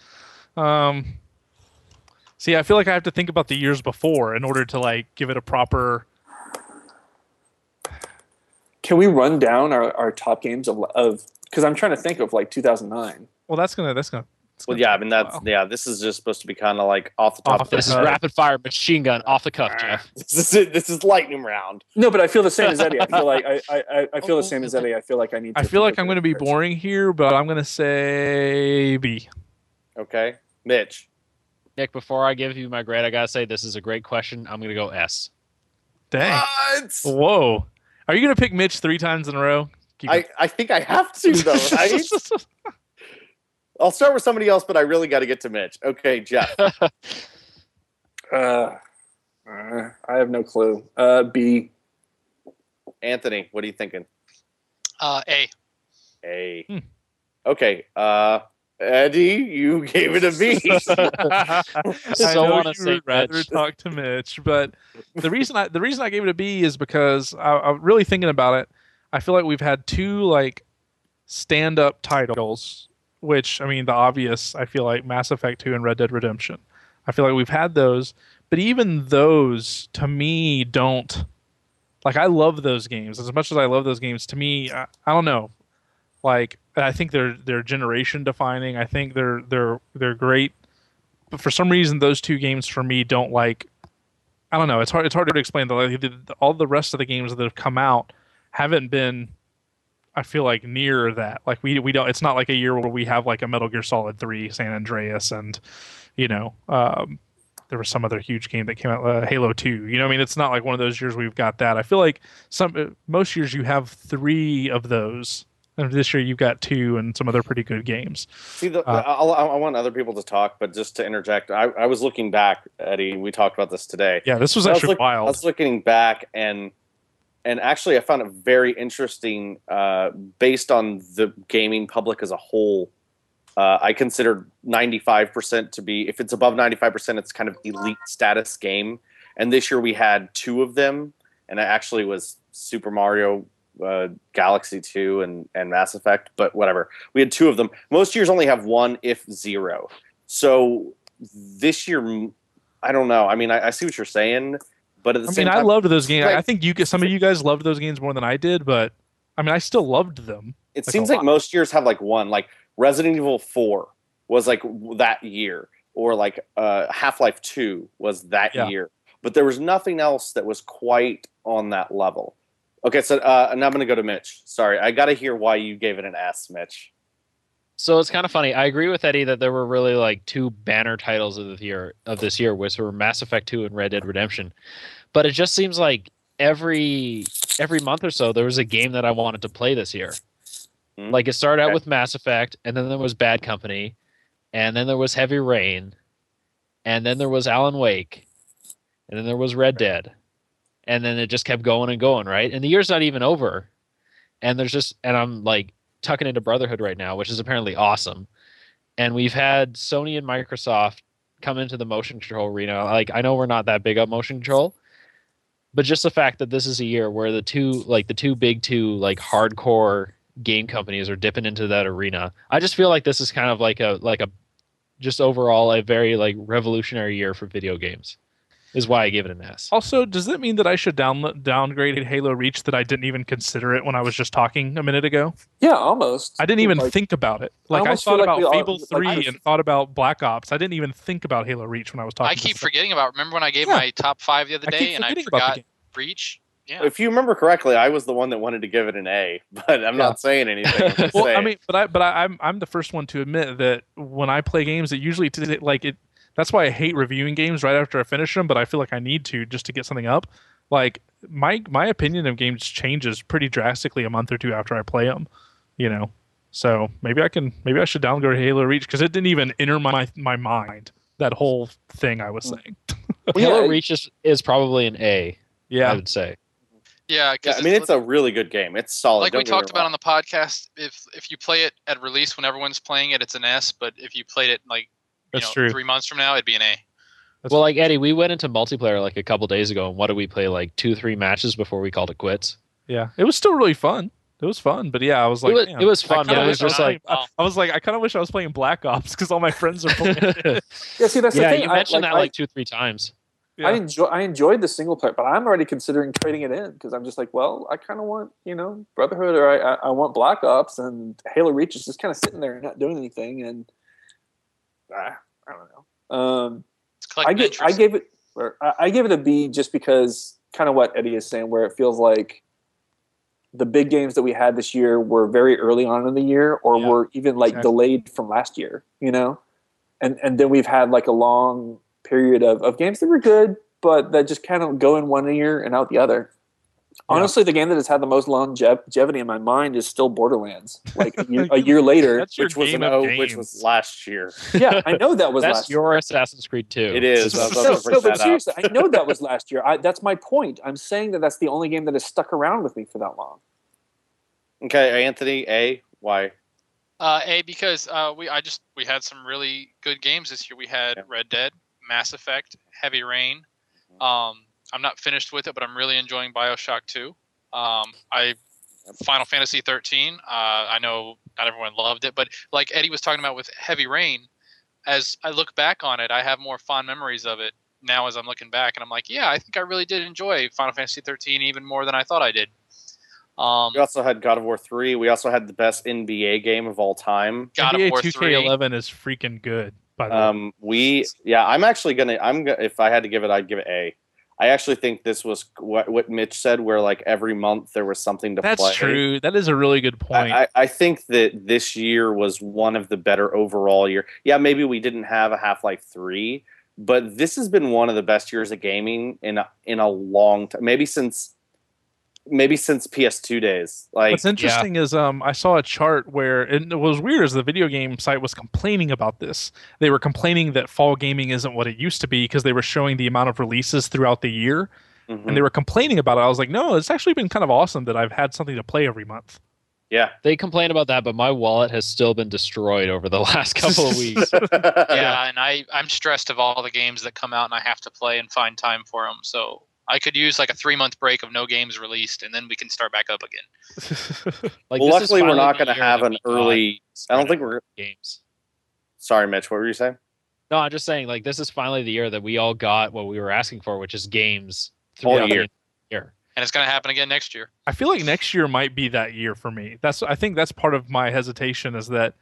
[SPEAKER 2] Um, see, I feel like I have to think about the years before in order to like give it a proper.
[SPEAKER 4] Can we run down our, our top games of, of, because I'm trying to think of like 2009.
[SPEAKER 2] Well, that's gonna that's gonna. that's
[SPEAKER 1] Well,
[SPEAKER 2] gonna
[SPEAKER 1] yeah, I mean that's
[SPEAKER 2] while.
[SPEAKER 1] yeah. This is just supposed to be kind of like off the top
[SPEAKER 2] Off
[SPEAKER 1] of
[SPEAKER 2] the
[SPEAKER 5] This is rapid fire machine gun off the cuff. Jeff.
[SPEAKER 1] This is it. This is lightning round.
[SPEAKER 4] No, but I feel the same as Eddie. I feel like I, I, I- I feel the same as Eddie. I feel like I need. to...
[SPEAKER 2] I feel like I'm gonna be boring here, but I'm gonna say B.
[SPEAKER 1] Okay, Mitch.
[SPEAKER 5] Nick, before I give you my grade, I gotta say this is a great question. I'm gonna go S.
[SPEAKER 2] Dang.
[SPEAKER 1] What?
[SPEAKER 2] Whoa. Are you gonna pick Mitch three times in a row? Keep
[SPEAKER 1] I,
[SPEAKER 2] it-
[SPEAKER 1] I think I have to though, right? I'll start with somebody else, but I really got to get to Mitch. Okay, Jeff.
[SPEAKER 4] Uh, uh, I have no clue. Uh, B.
[SPEAKER 1] Anthony, what are you thinking?
[SPEAKER 3] Uh, A.
[SPEAKER 1] A.
[SPEAKER 2] Hmm.
[SPEAKER 1] Okay. Uh, Eddie, you gave it a B.
[SPEAKER 2] I
[SPEAKER 5] So
[SPEAKER 2] know
[SPEAKER 5] wanna
[SPEAKER 2] you
[SPEAKER 5] say
[SPEAKER 2] would rather
[SPEAKER 5] Mitch.
[SPEAKER 2] talk to Mitch, but the reason I the reason I gave it a B is because I, I'm really thinking about it. I feel like we've had two like stand up titles, which I mean the obvious. I feel like Mass Effect Two and Red Dead Redemption. I feel like we've had those, but even those to me don't like. I love those games as much as I love those games. To me, I, I don't know. Like I think they're they're generation defining. I think they're they're they're great. But for some reason those two games for me don't like I don't know it's hard it's hard to explain. Like, the, the- all the rest of the games that have come out haven't been I feel like near that. Like we we don't it's not like a year where we have like a Metal Gear Solid 3 San Andreas and you know um there was some other huge game that came out uh, Halo 2 you know I mean? It's not like one of those years we've got that. I feel like some uh, most years you have 3 of those and this year you've got two and some other pretty good games
[SPEAKER 1] See, the,
[SPEAKER 2] Uh,
[SPEAKER 1] I'll, I want other people to talk, but just to interject, I, I was looking back, Eddie. We talked about this today.
[SPEAKER 2] yeah this was
[SPEAKER 1] I was
[SPEAKER 2] actually
[SPEAKER 1] look- I was looking back and and actually I found it very interesting uh, based on the gaming public as a whole. Uh, I considered 95% to be if it's above 95%, it's kind of elite status game. And this year we had two of them, and it actually was Super Mario uh, Galaxy 2 and, and Mass Effect, but whatever. We had two of them. Most years only have one, if zero. So this year, I don't know. I mean, I, I see what you're saying, but at the
[SPEAKER 2] I
[SPEAKER 1] same
[SPEAKER 2] mean,
[SPEAKER 1] time,
[SPEAKER 2] I loved those games.
[SPEAKER 1] like-
[SPEAKER 2] I think you get some of you guys loved those games more than I did, but I mean, I still loved them.
[SPEAKER 1] it
[SPEAKER 2] like
[SPEAKER 1] seems like most years have like one. Like Resident Evil 4 was like that year, or like uh, Half Life 2 was that
[SPEAKER 2] Yeah.
[SPEAKER 1] year. But there was nothing else that was quite on that level. Okay, so uh, now I'm going to go to Mitch. Sorry, I got to hear why you gave it an S, Mitch.
[SPEAKER 5] So it's kind of funny. I agree with Eddie that there were really like two banner titles of the year of this year, which were Mass Effect 2 and Red Dead Redemption. But it just seems like every every month or so there was a game that I wanted to play this year.
[SPEAKER 1] Mhm.
[SPEAKER 5] Like it started out
[SPEAKER 1] Okay.
[SPEAKER 5] with Mass Effect, and then there was Bad Company, and then there was Heavy Rain, and then there was Alan Wake, and then there was Red Dead, and then it just kept going and going, right? And the year's not even over, and there's just and I'm like tucking into Brotherhood right now, which is apparently awesome, and we've had Sony and Microsoft come into the motion control arena. Like I know we're not that big on motion control, but just the fact that this is a year where the two like the two big two like hardcore game companies are dipping into that arena. I just feel like this is kind of like a like a just overall a very like revolutionary year for video games. Is why I give it an S.
[SPEAKER 2] Also, does that mean that I should down downgrade Halo Reach that I didn't even consider it when I was just talking a minute ago?
[SPEAKER 4] Yeah, almost.
[SPEAKER 2] I didn't even
[SPEAKER 4] Like,
[SPEAKER 2] think about it. Like I,
[SPEAKER 4] almost
[SPEAKER 2] thought
[SPEAKER 4] feel like
[SPEAKER 2] about
[SPEAKER 4] all-
[SPEAKER 2] Fable
[SPEAKER 4] like,
[SPEAKER 2] 3
[SPEAKER 4] I-
[SPEAKER 2] and thought about Black Ops. I didn't even think about Halo Reach when I was talking.
[SPEAKER 3] I keep
[SPEAKER 2] Steph.
[SPEAKER 3] forgetting about. Remember when I gave
[SPEAKER 2] Yeah.
[SPEAKER 3] my top five the other
[SPEAKER 2] I
[SPEAKER 3] day
[SPEAKER 2] keep
[SPEAKER 3] and I
[SPEAKER 2] forgetting about
[SPEAKER 3] forgot. Reach? Yeah.
[SPEAKER 1] If you remember correctly, I was the one that wanted to give it an A, but I'm
[SPEAKER 2] Yeah.
[SPEAKER 1] not saying anything. I'm just
[SPEAKER 2] Well, I mean, but I but I, I'm I'm the first one to admit that when I play games, it usually t- like it. That's why I hate reviewing games right after I finish them, but I feel like I need to just to get something up. Like my my opinion of games changes pretty drastically a month or two after I play them, you know. So maybe I can maybe I should downgrade Halo Reach because it didn't even enter my my mind that whole thing I was
[SPEAKER 4] Hmm.
[SPEAKER 2] saying.
[SPEAKER 4] Well,
[SPEAKER 5] Halo Reach is, is probably an A.
[SPEAKER 2] Yeah, I
[SPEAKER 5] would say.
[SPEAKER 3] yeah,
[SPEAKER 1] Yeah,
[SPEAKER 3] because
[SPEAKER 1] I mean, it's a really good game. It's solid.
[SPEAKER 3] like we
[SPEAKER 1] don't get me
[SPEAKER 3] talked about on the podcast. If if you play it at release when everyone's playing it, it's an S. But if you played it like you
[SPEAKER 2] That's
[SPEAKER 3] know
[SPEAKER 2] true.
[SPEAKER 3] three months from now, it'd be an A.
[SPEAKER 2] That's-
[SPEAKER 5] well, like Eddie, we went into multiplayer like a couple days ago, and what did we play? Like two, three matches before we called it quits.
[SPEAKER 2] yeah. It was still really fun. It was fun, but yeah, I was like,
[SPEAKER 5] it, was,
[SPEAKER 2] man,
[SPEAKER 5] it was
[SPEAKER 2] I
[SPEAKER 5] fun, but it was just like, oh.
[SPEAKER 2] I, I was like, I kind of wish I was playing Black Ops because all my friends are playing. it.
[SPEAKER 4] Yeah, see, that's
[SPEAKER 5] yeah,
[SPEAKER 4] the thing.
[SPEAKER 5] you
[SPEAKER 4] I-
[SPEAKER 5] mentioned
[SPEAKER 4] like,
[SPEAKER 5] that
[SPEAKER 4] I-
[SPEAKER 5] like two, three times.
[SPEAKER 4] I enjoy I enjoyed the single player, but I'm already considering trading it in because I'm just like, well, I kind of want you know Brotherhood or I, I I want Black Ops and Halo Reach is just kind of sitting there and not doing anything and I don't know. Um, I get I gave it or I, I gave it a B just because kind of what Eddie is saying, where it feels like the big games that we had this year were very early on in the year or
[SPEAKER 2] Yeah,
[SPEAKER 4] were even like
[SPEAKER 2] exactly.
[SPEAKER 4] delayed from last year, you know? And and then we've had like a long period of, of games that were good, but that just kind of go in one ear and out the other.
[SPEAKER 2] Yeah.
[SPEAKER 4] Honestly, the game that has had the most longevity in my mind is still Borderlands. Like a year, a year later,
[SPEAKER 1] which was
[SPEAKER 2] game
[SPEAKER 1] an O, which was last year.
[SPEAKER 4] yeah, I know that was
[SPEAKER 5] That's
[SPEAKER 4] last
[SPEAKER 5] your Assassin's Creed 2.
[SPEAKER 1] It is. I was about
[SPEAKER 4] no, no, but seriously, I know that was last year. I, that's my point. I'm saying that that's the only game that has stuck around with me for that long.
[SPEAKER 1] Okay, Anthony, A, why?
[SPEAKER 3] Uh, a because uh, we I just we had some really good games this year. We had
[SPEAKER 1] Yeah.
[SPEAKER 3] Red Dead, Mass Effect, Heavy Rain. Um, I'm not finished with it, but I'm really enjoying Bioshock 2. Um, I Final Fantasy 13. Uh, I know not everyone loved it, but like Eddie was talking about with Heavy Rain, as I look back on it, I have more fond memories of it now as I'm looking back, and I'm like, yeah, I think I really did enjoy Final Fantasy 13 even more than I thought I did. Um,
[SPEAKER 1] We also had God of War 3. We also had the best NBA game of all time.
[SPEAKER 3] God
[SPEAKER 2] NBA
[SPEAKER 3] of War 3.
[SPEAKER 2] 2K11 is freaking good. By the way,
[SPEAKER 1] Um, we, yeah, I'm actually gonna, I'm gonna, if I had to give it, I'd give it A. I actually think this was what what Mitch said, where like every month there was something to
[SPEAKER 2] that's
[SPEAKER 1] play.
[SPEAKER 2] That's true. That is a really good point.
[SPEAKER 1] I, I I think that this year was one of the better overall year. Yeah, maybe we didn't have a Half Life Three, but this has been one of the best years of gaming in a, in a long time. Maybe since maybe since PS2 days. Like
[SPEAKER 2] What's interesting is um I saw a chart where and it was weird as the video game site was complaining about this. They were complaining that fall gaming isn't what it used to be because they were showing the amount of releases throughout the year
[SPEAKER 1] mhm,
[SPEAKER 2] and they were complaining about it. I was like, no, it's actually been kind of awesome that I've had something to play every month.
[SPEAKER 1] yeah.
[SPEAKER 5] They complain about that, but my wallet has still been destroyed over the last couple of weeks.
[SPEAKER 3] yeah, and I I'm stressed of all the games that come out and I have to play and find time for them. So I could use like a three month break of no games released, and then we can start back up again.
[SPEAKER 5] Like,
[SPEAKER 1] well,
[SPEAKER 5] this is
[SPEAKER 1] luckily we're not going to have an early. I don't think we're.
[SPEAKER 5] games.
[SPEAKER 1] Sorry, Mitch. What were you saying?
[SPEAKER 5] No, I'm just saying, like, this is finally the year that we all got what we were asking for, which is games
[SPEAKER 1] All
[SPEAKER 5] throughout the
[SPEAKER 1] year.
[SPEAKER 5] year.
[SPEAKER 3] And it's going to happen again next year.
[SPEAKER 2] I feel like next year might be that year for me. That's I think that's part of my hesitation is that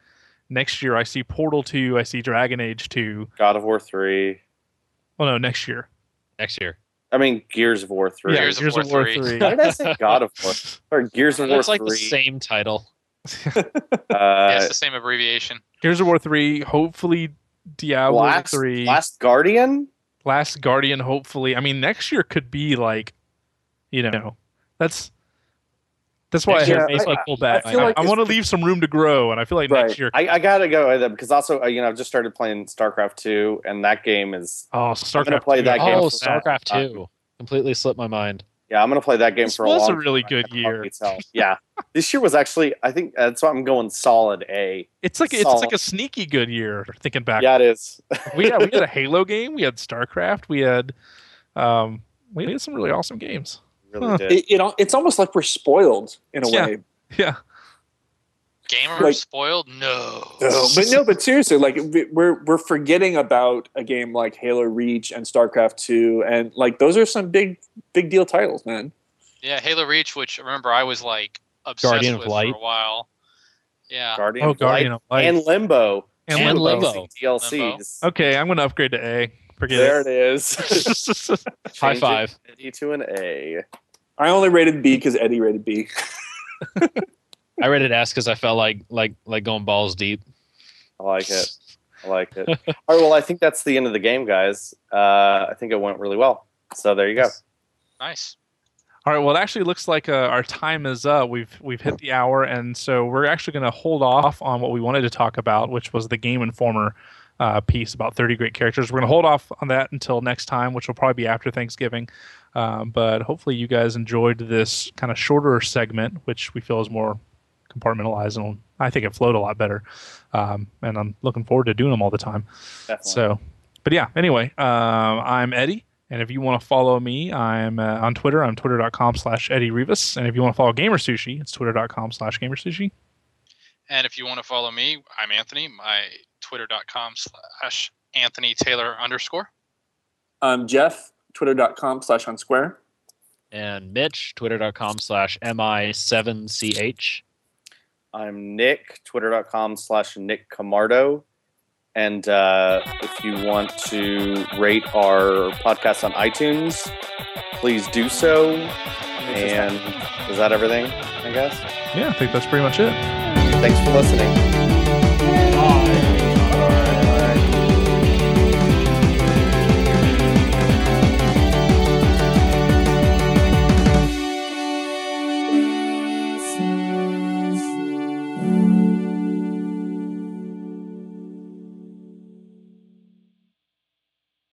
[SPEAKER 2] next year I see Portal 2, I see Dragon Age 2.
[SPEAKER 1] God of War Three.
[SPEAKER 2] Well, no, next year.
[SPEAKER 5] Next year.
[SPEAKER 1] I mean Gears of War Three.
[SPEAKER 2] Yeah,
[SPEAKER 3] Gears of War
[SPEAKER 2] of War
[SPEAKER 3] 3.
[SPEAKER 2] 3.
[SPEAKER 1] Why did I say God of War? Or Gears of War
[SPEAKER 5] That's like
[SPEAKER 1] Three.
[SPEAKER 5] the same title.
[SPEAKER 3] yeah,
[SPEAKER 1] uh,
[SPEAKER 3] it's the same abbreviation.
[SPEAKER 2] Gears of War 3, hopefully Diablo
[SPEAKER 1] Last,
[SPEAKER 2] 3.
[SPEAKER 1] Last Guardian.
[SPEAKER 2] Last Guardian, hopefully. I mean, next year could be like, you know, that's That's why I
[SPEAKER 5] Next
[SPEAKER 2] have
[SPEAKER 5] year,
[SPEAKER 4] Yeah,
[SPEAKER 5] Facebook
[SPEAKER 4] I-
[SPEAKER 5] pull back.
[SPEAKER 4] I feel
[SPEAKER 2] I,
[SPEAKER 4] like
[SPEAKER 2] I
[SPEAKER 4] it's-
[SPEAKER 2] want to leave some room to grow, and I feel like next year.
[SPEAKER 1] I, I gotta go with it because also uh, you know I've just started playing StarCraft two, and that game is
[SPEAKER 2] oh, StarCraft.
[SPEAKER 1] play
[SPEAKER 2] 2,
[SPEAKER 1] that game
[SPEAKER 5] oh, StarCraft
[SPEAKER 1] that.
[SPEAKER 5] two completely slipped my mind.
[SPEAKER 1] yeah I'm gonna play that game
[SPEAKER 2] This
[SPEAKER 1] for a
[SPEAKER 2] was
[SPEAKER 1] long.
[SPEAKER 2] a really
[SPEAKER 1] time.
[SPEAKER 2] good year.
[SPEAKER 1] Yeah, this year was actually I think that's why I'm going solid A.
[SPEAKER 2] It's like it's like a sneaky good year. Thinking back,
[SPEAKER 1] Yeah, it is.
[SPEAKER 2] we had we had a Halo game, we had StarCraft, we had um, we had some really awesome games.
[SPEAKER 1] Really
[SPEAKER 2] Huh.
[SPEAKER 1] did.
[SPEAKER 4] It, it, it's almost like we're spoiled in a
[SPEAKER 2] Yeah.
[SPEAKER 4] way.
[SPEAKER 2] Yeah,
[SPEAKER 3] Gamers
[SPEAKER 4] Like-
[SPEAKER 3] spoiled? No.
[SPEAKER 4] No, but no, but seriously, like we- we're we're forgetting about a game like Halo Reach and StarCraft Two, and like those are some big big deal titles, man.
[SPEAKER 3] Yeah, Halo Reach, which remember I was like obsessed
[SPEAKER 5] Guardian of
[SPEAKER 3] with
[SPEAKER 5] Light.
[SPEAKER 3] for a while. Yeah.
[SPEAKER 1] Guardian
[SPEAKER 2] oh
[SPEAKER 1] of
[SPEAKER 2] Guardian
[SPEAKER 1] Light
[SPEAKER 2] of Light.
[SPEAKER 1] and Limbo.
[SPEAKER 2] And
[SPEAKER 5] And
[SPEAKER 2] Limbo.
[SPEAKER 5] Limbo.
[SPEAKER 1] DLCs.
[SPEAKER 2] Okay, I'm gonna upgrade to A. Forget
[SPEAKER 1] There
[SPEAKER 2] it.
[SPEAKER 1] it is.
[SPEAKER 5] High five.
[SPEAKER 1] Eddie to an A.
[SPEAKER 4] I only rated B because Eddie rated B.
[SPEAKER 5] I rated S because I felt like like like going balls deep.
[SPEAKER 1] I like it. I like it. All right. Well, I think that's the end of the game, guys. Uh, I think it went really well. So there you go.
[SPEAKER 3] Nice.
[SPEAKER 2] All right. Well, it actually looks like uh, our time is up. We've we've hit the hour, and so we're actually going to hold off on what we wanted to talk about, which was the Game Informer uh, piece about 30 great characters. We're going to hold off on that until next time, which will probably be after Thanksgiving. Um, but hopefully, you guys enjoyed this kind of shorter segment, which we feel is more compartmentalized, and I think it flowed a lot better. Um, and I'm looking forward to doing them all the time.
[SPEAKER 1] Definitely.
[SPEAKER 2] So, but yeah, anyway, um, I'm Eddie. And if you want to follow me, I'm uh, on Twitter. I'm twitter.com slash Eddie Rivas. And if you want to follow GamerSushi, it's twitter.com slash GamerSushi.
[SPEAKER 3] And if you want to follow me, I'm Anthony. My twitter.com slash Anthony Taylor underscore.
[SPEAKER 4] Um, Jeff, twitter.com slash on square.
[SPEAKER 5] And Mitch, twitter.com slash mi7ch.
[SPEAKER 1] I'm Nick, twitter.com slash Nick Camardo. And uh, if you want to rate our podcast on iTunes, please do so. And is that everything, I guess?
[SPEAKER 2] Yeah, I think that's pretty much it.
[SPEAKER 1] Thanks for listening.